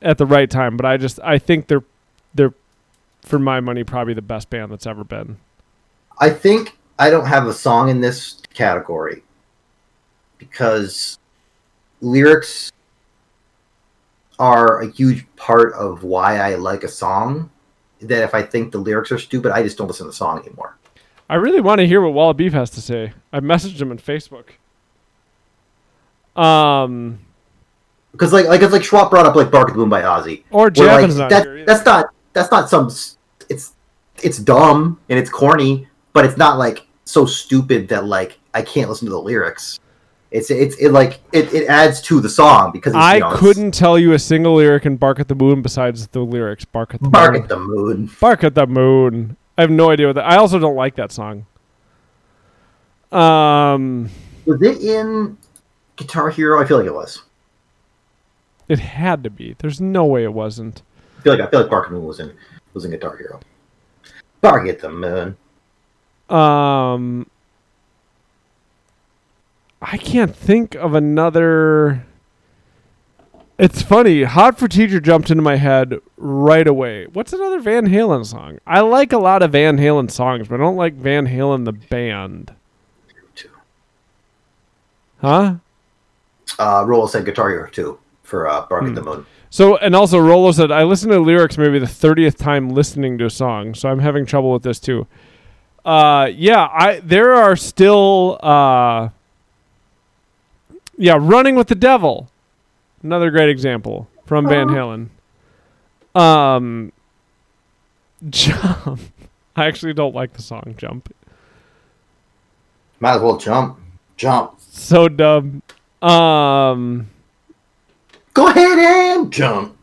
at the right time, but I just I think they're they're for my money probably the best band that's ever been. I think I don't have a song in this category because lyrics are a huge part of why I like a song. That if I think the lyrics are stupid, I just don't listen to the song anymore. I really want to hear what Walla Beef has to say. I messaged him on Facebook. Um, Because like like it's like Schwab brought up like "Bark at the Moon" by Ozzy. or Javin's like, not that, that's not that's not some it's it's dumb and it's corny, but it's not like so stupid that like I can't listen to the lyrics. It's it's it like it, it adds to the song because it's, I couldn't tell you a single lyric in Bark at the Moon besides the lyrics. Bark at the bark Moon. at the moon. Bark at the Moon. I have no idea what that. I also don't like that song. Um, Was it in Guitar Hero? I feel like it was. it had to be. There's no way it wasn't. I feel like I feel like Bark at the Moon was in was in Guitar Hero. Bark at the moon. Um, I can't think of another. It's funny. Hot for Teacher jumped into my head right away. What's another Van Halen song? I like a lot of Van Halen songs, but I don't like Van Halen the band. Huh? Uh, Rolo said Guitar Hero too for uh, Bark Hmm. at the Moon. So, and also Rolo said, I listened to lyrics maybe the 30th time listening to a song, so I'm having trouble with this too. Uh, yeah, I there are still, uh, yeah, Running with the Devil, another great example from Van Halen. Um, Jump. I actually don't like the song Jump. Might as well jump, jump. So dumb. Um, Go ahead and jump.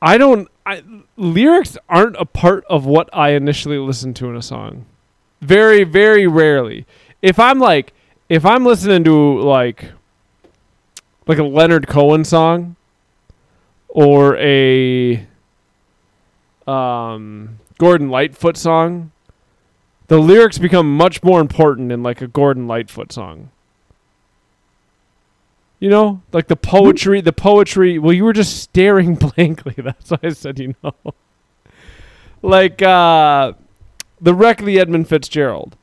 I don't. I, lyrics aren't a part of what I initially listen to in a song. Very, very rarely. If I'm like, if I'm listening to like, like a Leonard Cohen song, or a, um, Gordon Lightfoot song, the lyrics become much more important in like a Gordon Lightfoot song. You know, like the poetry, the poetry. Well, you were just staring blankly. That's why I said you know. like uh, the wreck of the Edmund Fitzgerald.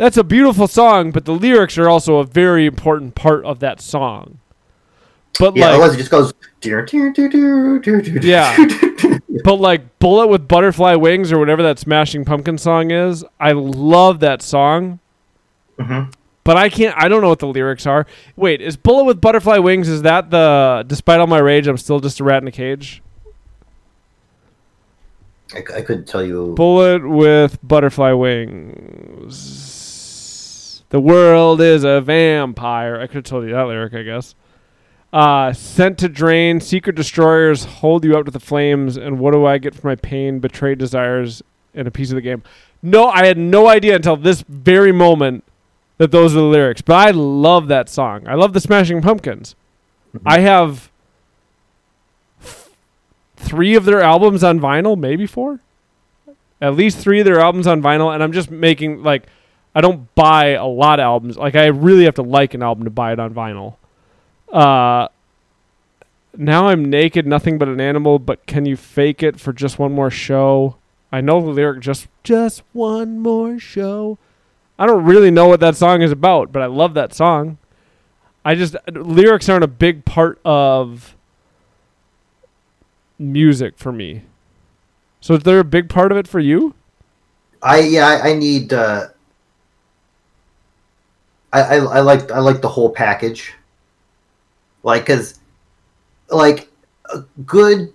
That's a beautiful song, but the lyrics are also a very important part of that song. But Yeah, like, otherwise it just goes. "Dear, dear, dear, dear, dear, dear, Yeah. dear, dear." but like Bullet with Butterfly Wings or whatever that Smashing Pumpkin song is, I love that song. Mhm. But I can't. I don't know what the lyrics are. Wait, is Bullet with Butterfly Wings? Is that the? Despite all my rage, I'm still just a rat in a cage. I couldn't tell you. Bullet with butterfly wings. The world is a vampire. I could have told you that lyric, I guess. Uh, sent to drain, secret destroyers hold you up to the flames, and what do I get for my pain? Betrayed desires and a piece of the game. No, I had no idea until this very moment that those are the lyrics. But I love that song. I love the Smashing Pumpkins. I have f- three of their albums on vinyl, maybe four at least three of their albums on vinyl, and I'm just making like I don't buy a lot of albums. Like I really have to like an album to buy it on vinyl. Uh now I'm naked, nothing but an animal, but can you fake it for just one more show? I know the lyric just just one more show. I don't really know what that song is about, but I love that song. I just lyrics aren't a big part of music for me. So is there a big part of it for you? I yeah, I, I need. Uh, I, I I like I like the whole package. Like, cause, like, a good.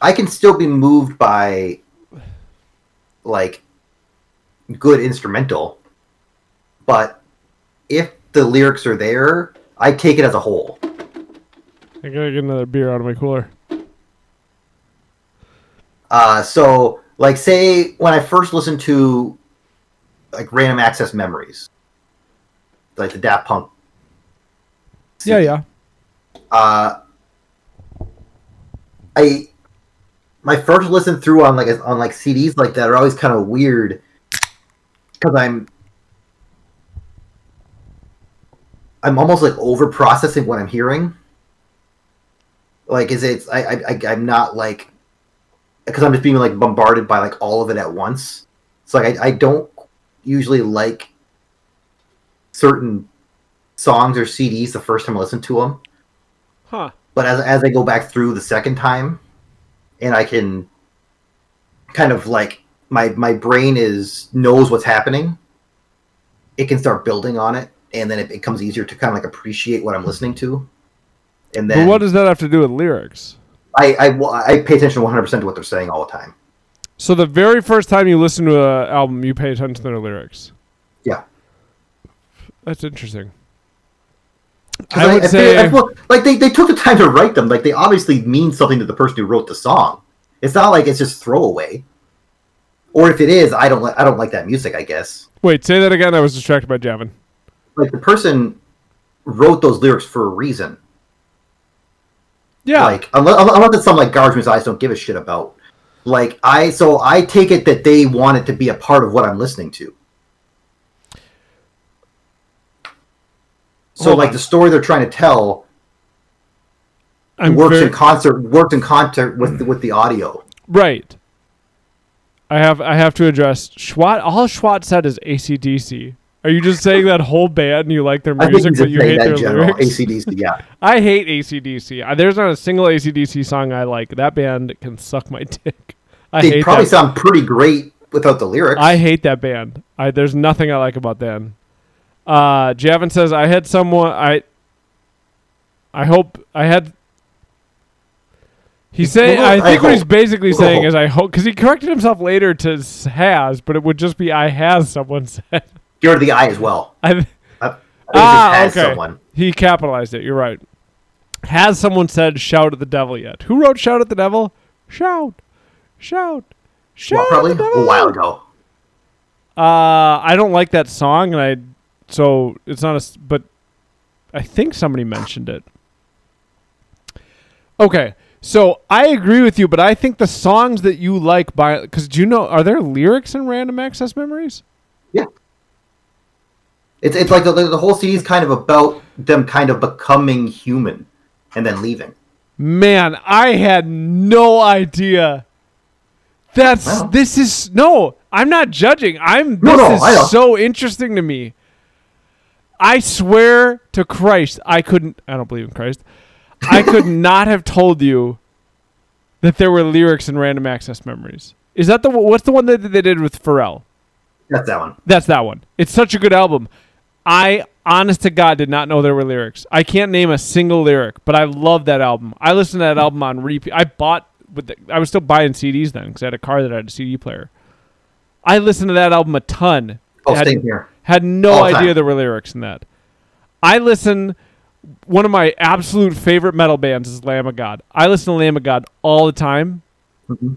I can still be moved by, like, good instrumental, but if the lyrics are there, I take it as a whole. I gotta get another beer out of my cooler. Uh, so, like, say when I first listened to like Random Access Memories, like the Daft Punk. Yeah, yeah. Uh, I my first listen through on like on like CDs like that are always kind of weird because I'm I'm almost like over processing what I'm hearing. Like, is it? I, I I- I'm not like because I'm just being like bombarded by like all of it at once. It's like I, I don't usually like certain songs or CDs the first time I listen to them, Huh. but as as I go back through the second time, and I can kind of like my my brain is knows what's happening. It can start building on it, and then it becomes easier to kind of like appreciate what I'm listening to. And But then what does that have to do with lyrics? I, I I pay attention 100 percent to what they're saying all the time. So the very first time you listen to an album, you pay attention to their lyrics. That's interesting. I would feel- say I feel like they, they took the time to write them. Like they obviously mean something to the person who wrote the song. It's not like it's just throwaway. Or if it is, I don't like I don't like that music. I guess Wait, say that again. I was distracted by Javin. like the person wrote those lyrics for a reason. Yeah. Like unless, unless it's some like garbage music I don't give a shit about. Like I so I take it that they want it to be a part of what I'm listening to. So Hold like on. the story they're trying to tell I'm works very- in concert worked in concert with the, with the audio. right. I have I have to address Schwat. All Schwat said is ACDC. Are you just saying that whole band and you like their music, but you hate their general. lyrics? ACDC, yeah. I hate ACDC. There's not a single ACDC song I like. That band can suck my dick. I They probably sound pretty great without the lyrics. I hate that band. I there's nothing I like about them. Uh, Javin says I had someone I. I hope I had. He's saying I I think what he's basically saying is I hope because he corrected himself later to s- has, but it would just be I has someone said. Of the I as well. I, I, I Ah, okay. someone. he capitalized it. You're right. Has someone said "shout at the devil" yet? Who wrote "shout at the devil"? Shout, shout, shout. Well, probably a while ago. Uh, I don't like that song, and I so it's not a But I think somebody mentioned it. Okay, so I agree with you, but I think the songs that you like by because do you know are there lyrics in Random Access Memories? Yeah, it's it's like the, the whole CD is kind of about them kind of becoming human and then leaving. Man, I had no idea. That's Well. this is no. I'm not judging. I'm. No, this no, is so interesting to me. I swear to Christ, I couldn't. I don't believe in Christ. I could not have told you that there were lyrics in Random Access Memories. Is that the what's the one that they did with Pharrell? That's that one. That's that one. It's such a good album. I, honest to God, did not know there were lyrics. I can't name a single lyric, but I love that album. I listened to that album on repeat. I bought, with the, I was still buying CDs then because I had a car that had a CD player. I listened to that album a ton. Oh, same here. Had no All idea time. there were lyrics in that. I listen. One of my absolute favorite metal bands is Lamb of God. I listen to Lamb of God all the time. Mhm.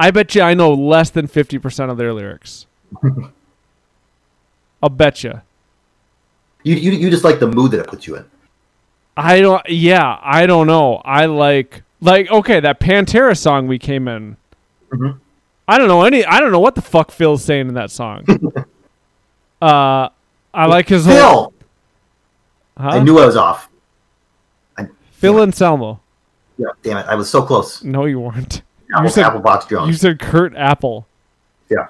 I bet you I know less than fifty percent of their lyrics. I'll bet you. You, you you just like the mood that it puts you in. I don't. Yeah, I don't know. I like like okay that Pantera song we came in. Mhm. I don't know any. I don't know what the fuck Phil's saying in that song. uh, I like his whole. Phil, Huh? I knew I was off. Phil Anselmo. Yeah, damn it, I was so close. No, you weren't. Apple, said- Apple Box You said Kurt Apple Yeah,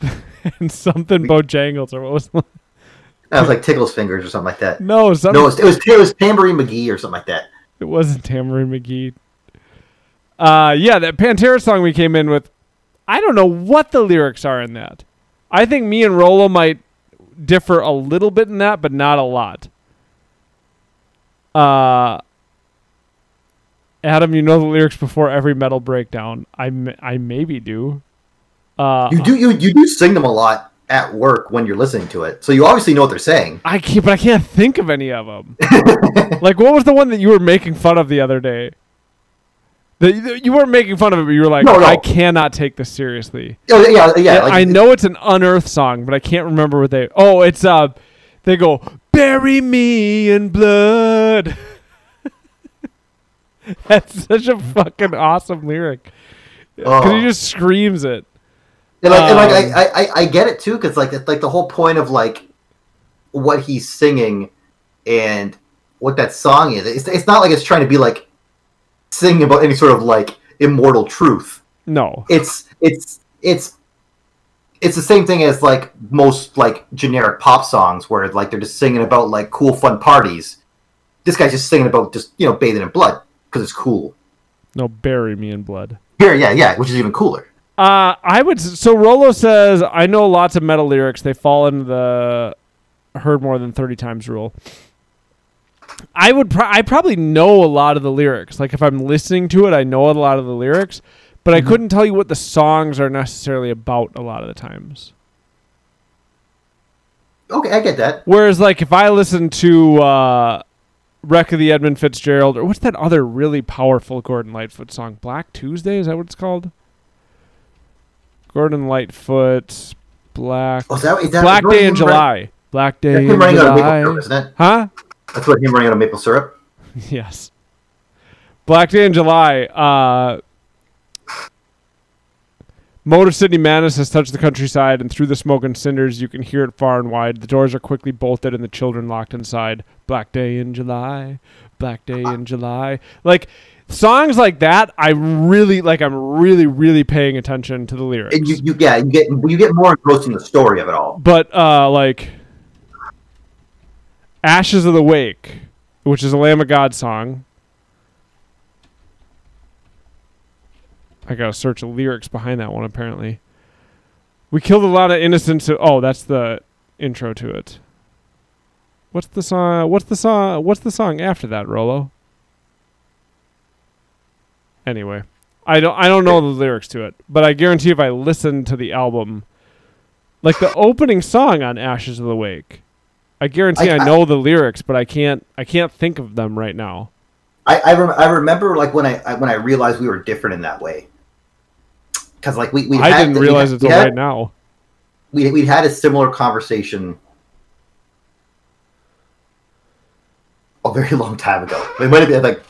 and something Bojangles or what was? that was like Tickle's Fingers or something like that. no, something. No, it was, it was it was Tambourine McGee or something like that. It wasn't Tamarind McGee. Uh, yeah, that Pantera song we came in with. I don't know what the lyrics are in that. I think me and Rolo might differ a little bit in that, but not a lot. Uh, Adam, you know the lyrics before every metal breakdown. I, m- I maybe do. Uh, You do you you do sing them a lot at work when you're listening to it, so you obviously know what they're saying. I can't, but I can't think of any of them. like, what was the one that you were making fun of the other day? You weren't making fun of it, but you were like, No, no. I cannot take this seriously. Oh, yeah, yeah. Like, I know it's an unearthed song, but I can't remember what they. Oh, it's uh, they go bury me in blood. That's such a fucking awesome lyric because Oh. he just screams it. And like, and like Um, I, I, I get it too, because like it's like the whole point of like what he's singing and what that song is. It's, it's not like it's trying to be like singing about any sort of like immortal truth. No, It's it's it's it's the same thing as like most like generic pop songs where like they're just singing about like cool fun parties. This guy's just singing about just you know bathing in blood because it's cool. no, bury me in blood. Here, yeah, yeah, which is even cooler. Uh, I would. So Rolo says, I know lots of metal lyrics. They fall into the heard more than thirty times rule. I would. Pro- I probably know a lot of the lyrics. Like if I'm listening to it, I know a lot of the lyrics, but I couldn't tell you what the songs are necessarily about a lot of the times. Okay, I get that. Whereas, like if I listen to uh, "Wreck of the Edmund Fitzgerald" or what's that other really powerful Gordon Lightfoot song? "Black Tuesday" is that what it's called? Gordon Lightfoot, Black Oh, is that, is that Black Day in July. Black Day in him running out of maple July. Huh? That's what him running out of maple syrup. yes. Black Day in July. Uh, Motor City Madness has touched the countryside, and through the smoke and cinders, you can hear it far and wide. The doors are quickly bolted, and the children locked inside. Black Day in July. Black Day in July. Like songs like that, I really like. I'm really, really paying attention to the lyrics. And you, you yeah, you get you get more engrossed in the story of it all. but uh like ashes of the wake which is a lamb of god song. I gotta search the lyrics behind that one apparently. We killed a lot of innocents oh that's the intro to it. What's the song what's the song what's the song after that rolo? Anyway i don't i don't know the lyrics to it but i guarantee if i listen to the album like the opening song on Ashes of the Wake. I guarantee I, I- I- know the lyrics, but I can't I can't think of them right now. I I, rem- I remember like when I, I when I realized we were different in that way. Because like we, we I didn't we realize it we right now. We we had a similar conversation a very long time ago. It might have been like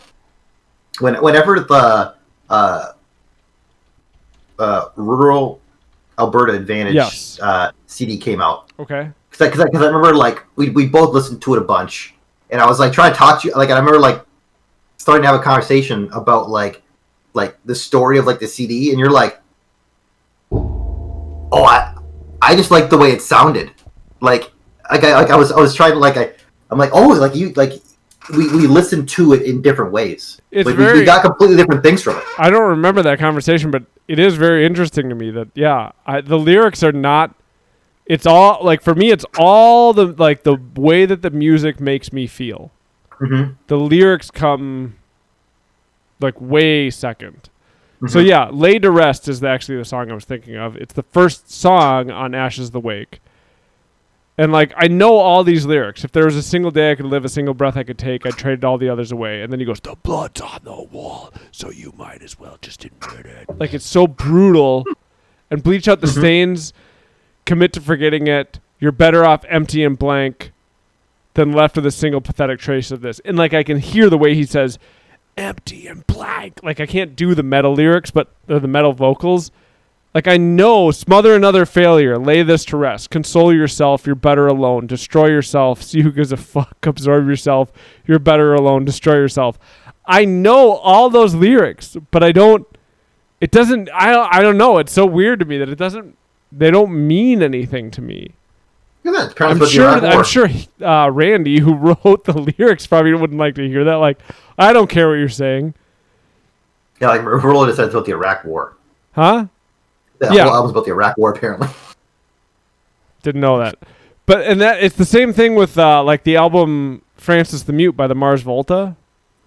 when whenever the uh, uh, rural Alberta Advantage Yes. uh, CD came out. Okay. Because I, I, I remember like we, we both listened to it a bunch, and I was like trying to talk to you. Like I remember like starting to have a conversation about like like the story of like the CD, and you're like, oh, I, I just like the way it sounded. Like, like I, like I was, I was trying to like, I, I'm like, oh, like you, like we, we listened to it in different ways. It's like we, very- we got completely different things from it. I don't remember that conversation, but it is very interesting to me that yeah, I, the lyrics are not. It's all like for me, it's all the like the way that the music makes me feel. Mm-hmm. The lyrics come like way 2nd So Mhm. yeah, "Laid to Rest" is actually the song I was thinking of. It's the first song on "Ashes the Wake," and like I know all these lyrics. If there was a single day I could live, a single breath I could take, I'd trade all the others away. And then he goes, "The blood's on the wall, so you might as well just admit it." Like it's so brutal, and bleach out the stains, commit to forgetting it. You're better off empty and blank than left with a single pathetic trace of this. And like I can hear the way he says, "Empty and blank." Like I can't do the metal lyrics, but the metal vocals. Like I know, smother another failure, lay this to rest, console yourself, you're better alone, destroy yourself, see who gives a fuck, absorb yourself, you're better alone, destroy yourself. I know all those lyrics, but I don't. It doesn't. I I don't know. It's so weird to me that it doesn't. They don't mean anything to me. That. Apparently I'm supposed to be sure. I'm sure. Uh, Randy, who wrote the lyrics, probably wouldn't like to hear that. Like, I don't care what you're saying, Yeah, like Roland said it's about the Iraq War. huh? The Yeah. whole album's about the Iraq War, apparently. Didn't know that. But and that it's the same thing with uh, like the album Frances the Mute by the Mars Volta.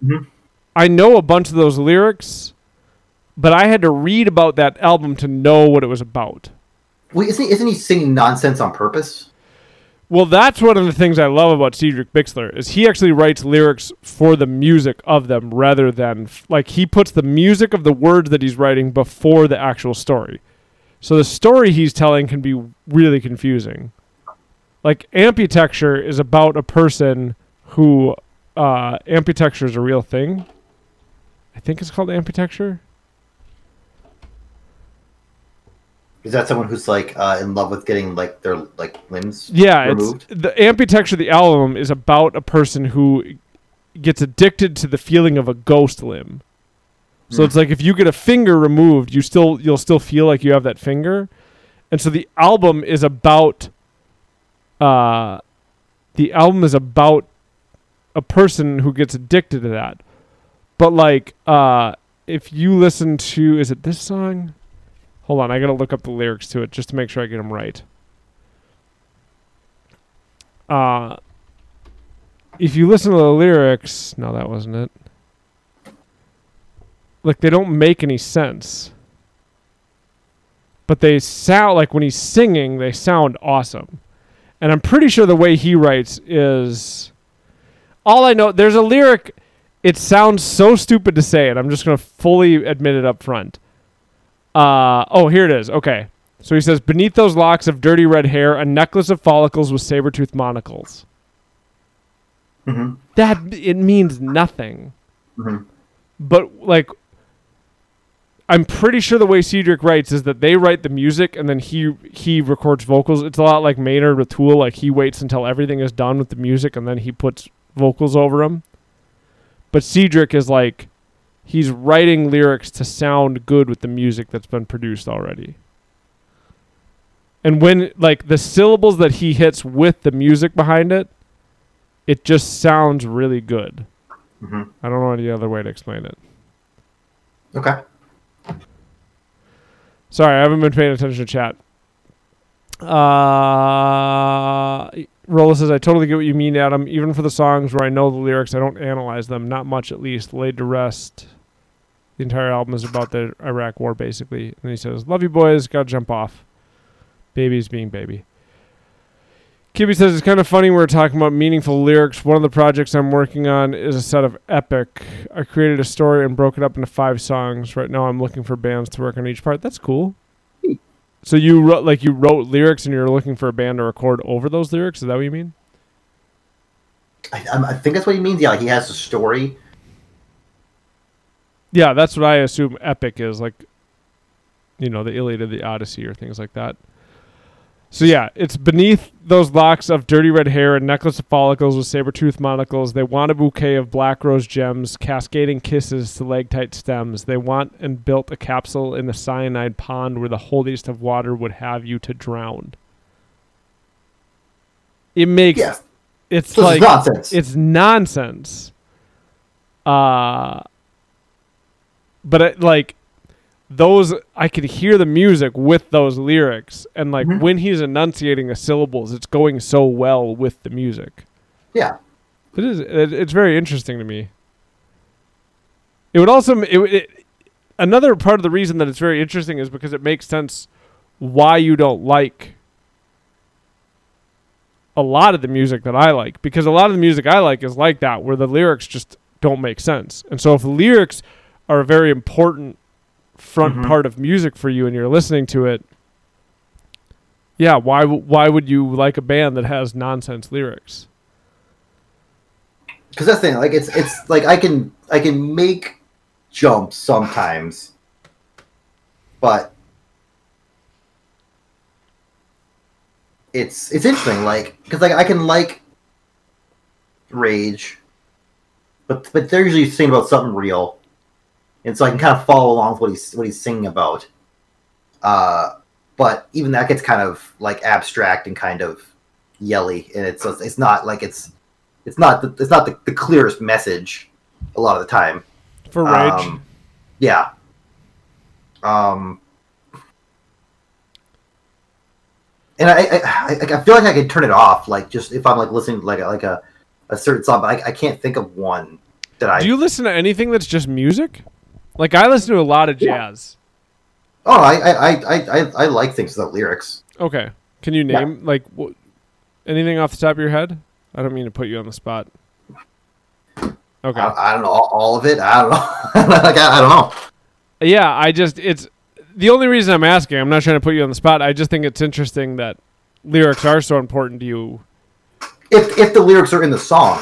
Mhm. I know a bunch of those lyrics, but I had to read about that album to know what it was about. Wait, isn't he, isn't he singing nonsense on purpose? Well, that's one of the things I love about Cedric Bixler is he actually writes lyrics for the music of them rather than like he puts the music of the words that he's writing before the actual story. So the story he's telling can be really confusing. Like Amputechture is about a person who uh Amputechture is a real thing. I think it's called Amputechture. Is that someone who's like uh, in love with getting like their like limbs Yeah, removed? it's the Amputechture the album is about a person who gets addicted to the feeling of a ghost limb. So Hmm. it's like if you get a finger removed, you still you'll still feel like you have that finger. And so the album is about uh the album is about a person who gets addicted to that. But like uh if you listen to is it this song? Hold on, I got to look up the lyrics to it just to make sure I get them right. Uh if you listen to the lyrics, no that wasn't it. Like they don't make any sense. But they sound like when he's singing, they sound awesome. And I'm pretty sure the way he writes is all I know there's a lyric it sounds so stupid to say it. I'm just to fully admit it up front. Uh oh, here it is. Okay. So he says beneath those locks of dirty red hair, a necklace of follicles with saber-toothed monocles. hmm That it means nothing. hmm But like I'm pretty sure the way Cedric writes is that they write the music and then he he records vocals. It's a lot like Maynard with Tool. Like he waits until everything is done with the music and then he puts vocals over them. But Cedric is like he's writing lyrics to sound good with the music that's been produced already. And when like the syllables that he hits with the music behind it, it just sounds really good. hmm I don't know any other way to explain it. Okay. Sorry, I haven't been paying attention to chat. Uh, Rolo says, I totally get what you mean, Adam. Even for the songs where I know the lyrics, I don't analyze them. Not much, at least. Laid to rest. The entire album is about the Iraq War, basically. And he says, Love you, boys. Gotta jump off. Babies being baby. Kibby says, It's kind of funny we're talking about meaningful lyrics. One of the projects I'm working on is a set of epic. I created a story and broke it up into five songs. Right now, I'm looking for bands to work on each part. That's cool. So you wrote like you wrote lyrics and you're looking for a band to record over those lyrics. Is that what you mean? I, I think that's what he means. Yeah, like he has a story. Yeah, that's what I assume epic is like. You know, the Iliad or the Odyssey or things like that. So yeah, it's beneath those locks of dirty red hair and necklace of follicles with saber-tooth monocles. They want a bouquet of black rose gems, cascading kisses to leg-tight stems. They want and built a capsule in the cyanide pond where the holiest of water would have you to drown. It makes Yeah. it's This like nonsense. it's nonsense. Uh but it, like those I could hear the music with those lyrics and like Mhm. when he's enunciating the syllables it's going so well with the music. yeah. It is it, it's very interesting to me. It would also it, it another part of the reason that it's very interesting is because it makes sense why you don't like a lot of the music that I like because a lot of the music I like is like that where the lyrics just don't make sense. And so if lyrics are a very important front Mhm. part of music for you and you're listening to it yeah, why why would you like a band that has nonsense lyrics? because that's the thing like it's it's like i can i can make jumps sometimes but it's it's interesting like because like i can like rage but but they're usually singing about something real and so i can kind of follow along with what he's what he's singing about uh but even that gets kind of like abstract and kind of yelly and it's it's not like it's it's not the, it's not the, the clearest message a lot of the time. For Rage. Um, yeah. Um. And I, I I I feel like I could turn it off, like just if I'm like listening to like a, like a, a certain song, but I, I can't think of one that I. Do you listen to anything that's just music? Like I listen to a lot of Yeah. jazz. oh, I I, I, I, I like things without lyrics. Okay. Can you Yeah. name like wh- anything off the top of your head? I don't mean to put you on the spot. Okay. I, I don't know all, all of it. I don't know. like I, I don't know. yeah, I just it's the only reason I'm asking. I'm not trying to put you on the spot. I just think it's interesting that lyrics are so important to you. If if the lyrics are in the song,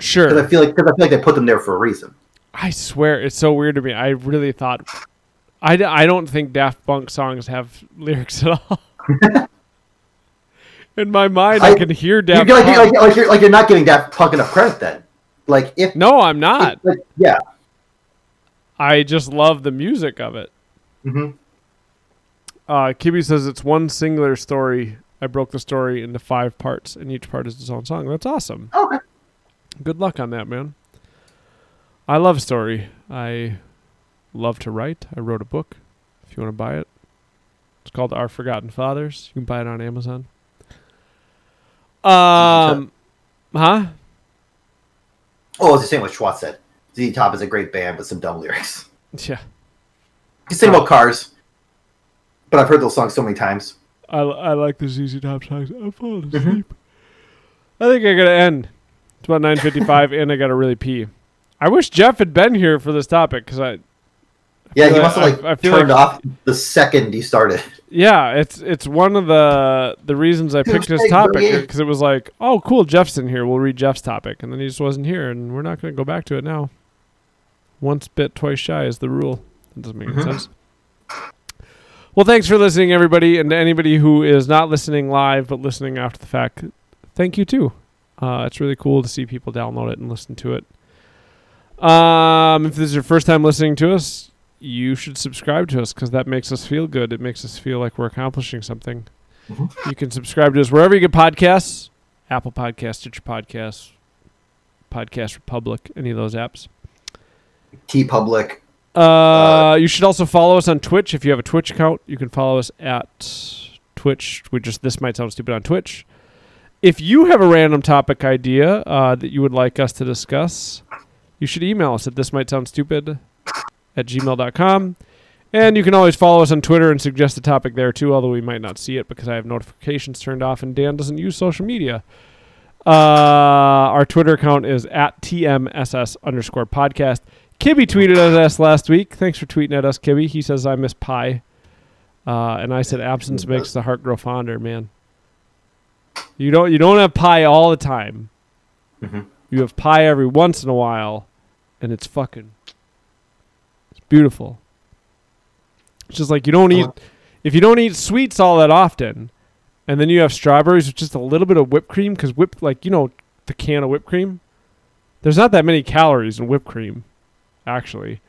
sure. because I feel like because I feel like they put them there for a reason. I swear it's so weird to me. I really thought I, I don't think Daft Punk songs have lyrics at all. In my mind, I, I- can hear You're, Daft like, Punk. like, like, you're, like you're not giving Daft Punk enough credit then. Like if no, I'm not. like, yeah. I just love the music of it. hmm Uh, Kibby says it's one singular story. I broke the story into five parts, and each part is its own song. That's awesome. Okay. Good luck on that, man. I love story. I love to write. I wrote a book. If you want to buy it, it's called Our Forgotten Fathers. You can buy it on Amazon. Um, huh? Oh, it's the same what Schwartz said. ZZ Top is a great band with some dumb lyrics. Yeah, He's saying about cars, but I've heard those songs so many times. I, I like the ZZ Top songs. I'm falling Mhm. asleep. I think I gotta end. It's about nine fifty-five, and I gotta really pee. I wish Jeff had been here for this topic because I Yeah, he must have like I- I turned like- off the second he started. Yeah, it's it's one of the the reasons I picked this topic because it was like, oh, cool, Jeff's in here. We'll read Jeff's topic, and then he just wasn't here, and we're not going to go back to it now. Once bit, twice shy is the rule. That doesn't make any Mhm. sense. Well, thanks for listening, everybody, and to anybody who is not listening live but listening after the fact. Thank you too. Uh, it's really cool to see people download it and listen to it. Um, if this is your first time listening to us, you should subscribe to us because that makes us feel good. It makes us feel like we're accomplishing something. Mhm. You can subscribe to us wherever you get podcasts Apple Podcasts, Stitcher Podcasts, Podcast Republic, any of those apps. T Public. Uh, you should also follow us on Twitch. If you have a Twitch account, you can follow us at Twitch. We just this might sound stupid on Twitch. If you have a random topic idea uh, that you would like us to discuss, you should email us at this might sound stupid at gmail.com. And you can always follow us on Twitter and suggest a topic there too, although we might not see it because I have notifications turned off and Dan doesn't use social media. Uh, our Twitter account is at TMSS underscore podcast. Kibby tweeted at us last week. Thanks for tweeting at us, Kibby. He says I miss pie, uh, and I said absence makes the heart grow fonder. Man, you don't you don't have pie all the time. Mhm. You have pie every once in a while, and it's fucking it's beautiful. It's just like you don't eat Uh-huh. if you don't eat sweets all that often, and then you have strawberries with just a little bit of whipped cream because whipped like you know the can of whipped cream. There's not that many calories in whipped cream, actually.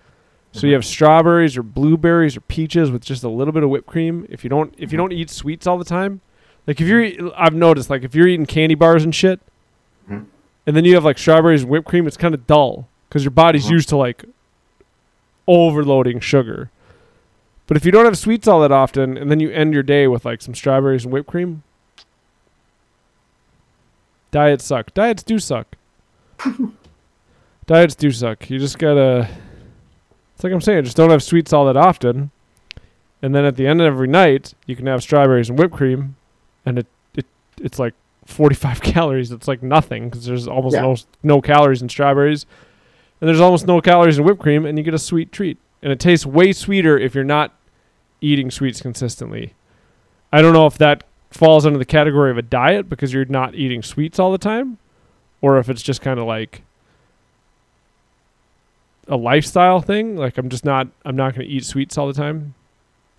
So you have strawberries or blueberries or peaches with just a little bit of whipped cream. If you don't if you don't eat sweets all the time, like if you're I've noticed like if you're eating candy bars and shit, Mhm. and then you have like strawberries and whipped cream, it's kind of dull because your body's Mhm. used to like overloading sugar. But if you don't have sweets all that often, and then you end your day with like some strawberries and whipped cream, diets suck. Diets do suck. diets do suck. You just gotta. It's like I'm saying, just don't have sweets all that often, and then at the end of every night, you can have strawberries and whipped cream, and it it it's like 45 calories. It's like nothing because there's almost Yeah. no no calories in strawberries, and there's almost no calories in whipped cream, and you get a sweet treat, and it tastes way sweeter if you're not eating sweets consistently. I don't know if that falls under the category of a diet because you're not eating sweets all the time, or if it's just kind of like a lifestyle thing. Like I'm just not I'm not going to eat sweets all the time.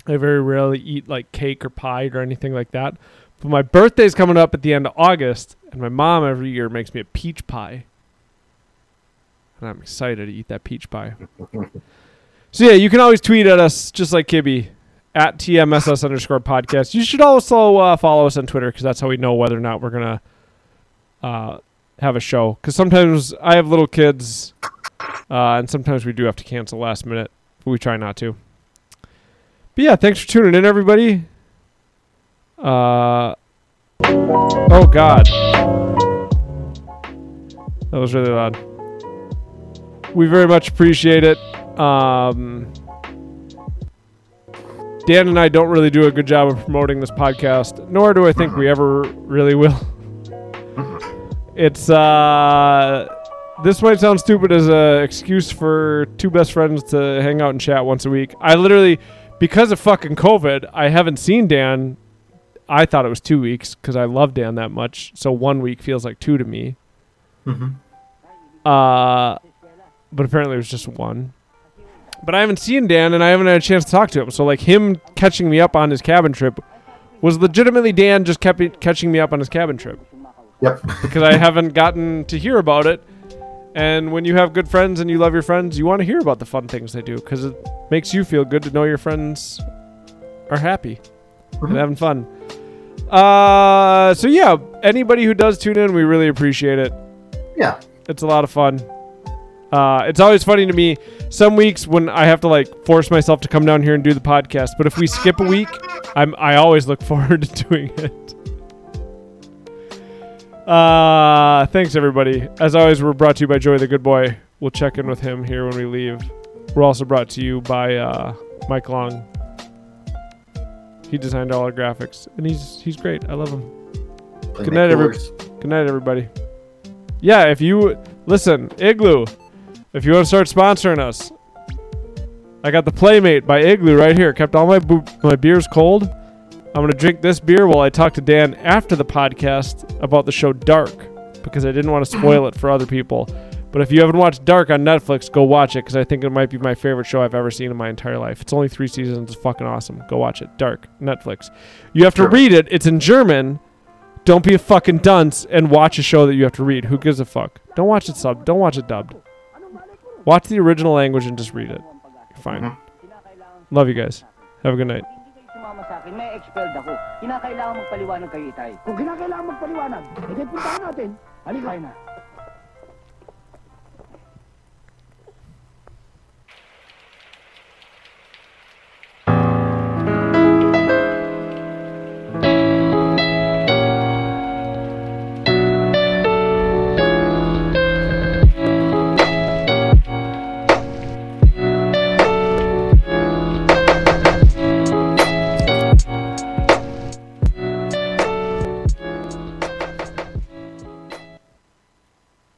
I very rarely eat like cake or pie or anything like that. But my birthday's coming up at the end of August, and my mom every year makes me a peach pie. And I'm excited to eat that peach pie. so yeah, you can always tweet at us just like Kibby at TMSS underscore podcast. You should also uh, follow us on Twitter because that's how we know whether or not we're gonna uh, have a show. Because sometimes I have little kids, uh, and sometimes we do have to cancel last minute, but we try not to. But yeah, thanks for tuning in, everybody. Uh, oh God, that was really loud. We very much appreciate it. Um, Dan and I don't really do a good job of promoting this podcast, nor do I think we ever really will. It's uh this might sound stupid as a excuse for two best friends to hang out and chat once a week. I literally because of fucking COVID, I haven't seen Dan. I thought it was 2 weeks cuz I love Dan that much. So 1 week feels like 2 to me. Mhm. Uh but apparently it was just one. But I haven't seen Dan and I haven't had a chance to talk to him. So like him catching me up on his cabin trip was legitimately Dan just kept catching me up on his cabin trip Yep. because I haven't gotten to hear about it. And when you have good friends and you love your friends, you want to hear about the fun things they do because it makes you feel good to know your friends are happy and Mhm. having fun. Uh, so yeah, anybody who does tune in, we really appreciate it. Yeah. It's a lot of fun. Uh, it's always funny to me. Some weeks when I have to like force myself to come down here and do the podcast, but if we skip a week, I'm I always look forward to doing it. Uh, thanks everybody. As always, we're brought to you by Joey the Good Boy. We'll check in with him here when we leave. We're also brought to you by uh, Mike Long. He designed all our graphics, and he's he's great. I love him. Play Good night, every- Good night, everybody. Yeah, if you listen, Igloo, if you want to start sponsoring us, I got the Playmate by Igloo right here. Kept all my boo- my beers cold. I'm gonna drink this beer while I talk to Dan after the podcast about the show Dark because I didn't want to spoil it for other people. But if you haven't watched Dark on Netflix, go watch it because I think it might be my favorite show I've ever seen in my entire life. It's only three seasons. It's fucking awesome. Go watch it. Dark Netflix. You have to read it. It's in German. Don't be a fucking dunce and watch a show that you have to read. Who gives a fuck? Don't watch it sub. Don't watch it dubbed. Watch the original language and just read it. You're fine. Mhm. Love you guys. Have a good night. Sumama sa akin, may expelled ako. Kinakailangan magpaliwanag kayo, Itay. Kung kinakailangan magpaliwanag, edi puntahan natin. Halika. Na.